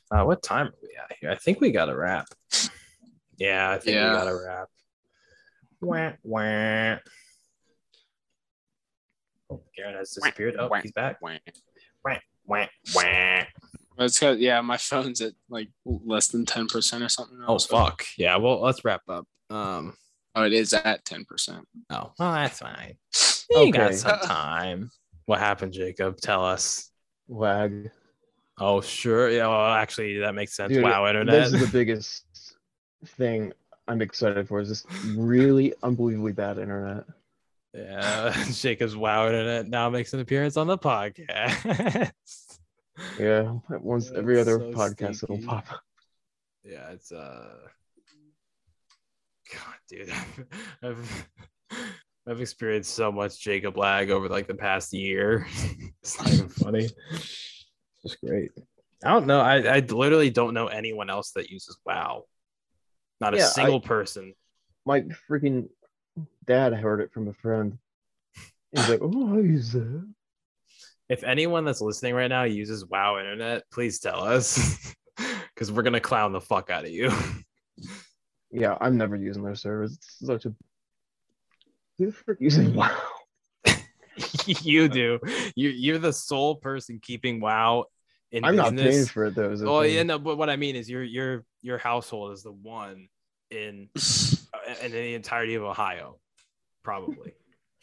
Uh, what time are we at here? I think we got a wrap. Yeah, I think
Yeah.
we got a wrap. Wah, wah. Oh, Garen has disappeared. Oh,
wah,
he's back.
Wah.
Wah, wah, wah.
It's cause yeah, my phone's at like less than ten percent or something. now,
Oh
so-
fuck. Yeah, well let's wrap up. Um
Oh, it is at ten percent.
oh well that's fine. You got some time. What happened, Jacob? Tell us.
Lag.
Oh sure. Yeah, well actually that makes sense.
Dude,
wow, internet.
This is the biggest thing I'm excited for. Is this really unbelievably bad internet?
Yeah, Jacob's wow internet now makes an appearance on the podcast.
Yeah, once every other
so
podcast it'll pop up.
yeah, it's uh God, dude. I've I've experienced so much Jacob lag over like the past year. it's not even funny. It's great. I don't know. I, I literally don't know anyone else that uses WoW. Not a
Yeah, I-
single person.
My freaking dad heard it from a friend. He's like, "Oh, I use that."
If anyone that's listening right now uses WoW internet, please tell us. Because we're gonna clown the fuck out of you.
Yeah, I'm never using their servers. It's such a. Who the frick using WoW?
you do. You you're the sole person keeping WoW in
I'm not paying for it though.
Oh yeah, no, but what I mean is your your your household is the one in uh, in the entirety of Ohio, probably.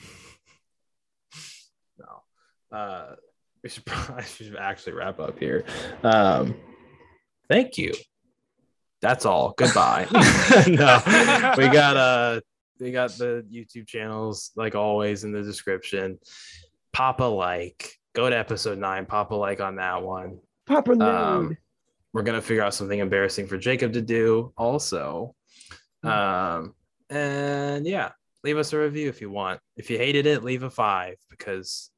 no, uh, we should probably I should actually wrap up here. Um, thank you. That's all. Goodbye. no, we got uh we got the YouTube channels like always in the description. Pop a like. Go to episode nine. Pop a like on that one
Papa
Um,
Nerd.
we're gonna figure out something embarrassing for Jacob to do also.
Hmm.
Um, and yeah, leave us a review if you want. If you hated it, leave a five because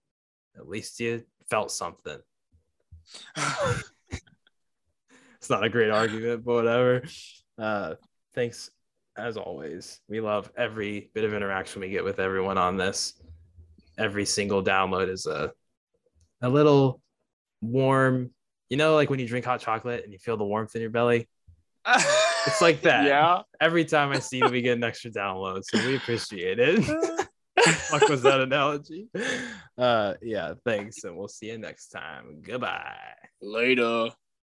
at least you felt something. It's not a great argument, but whatever. Uh, thanks as always. We love every bit of interaction we get with everyone on this. Every single download is a a little warm. You know, like when you drink hot chocolate and you feel the warmth in your belly. It's like that.
Yeah.
Every time I see that we get an extra download, so we appreciate it. Fuck was that analogy? Uh, yeah. Thanks, and we'll see you next time. Goodbye.
Later.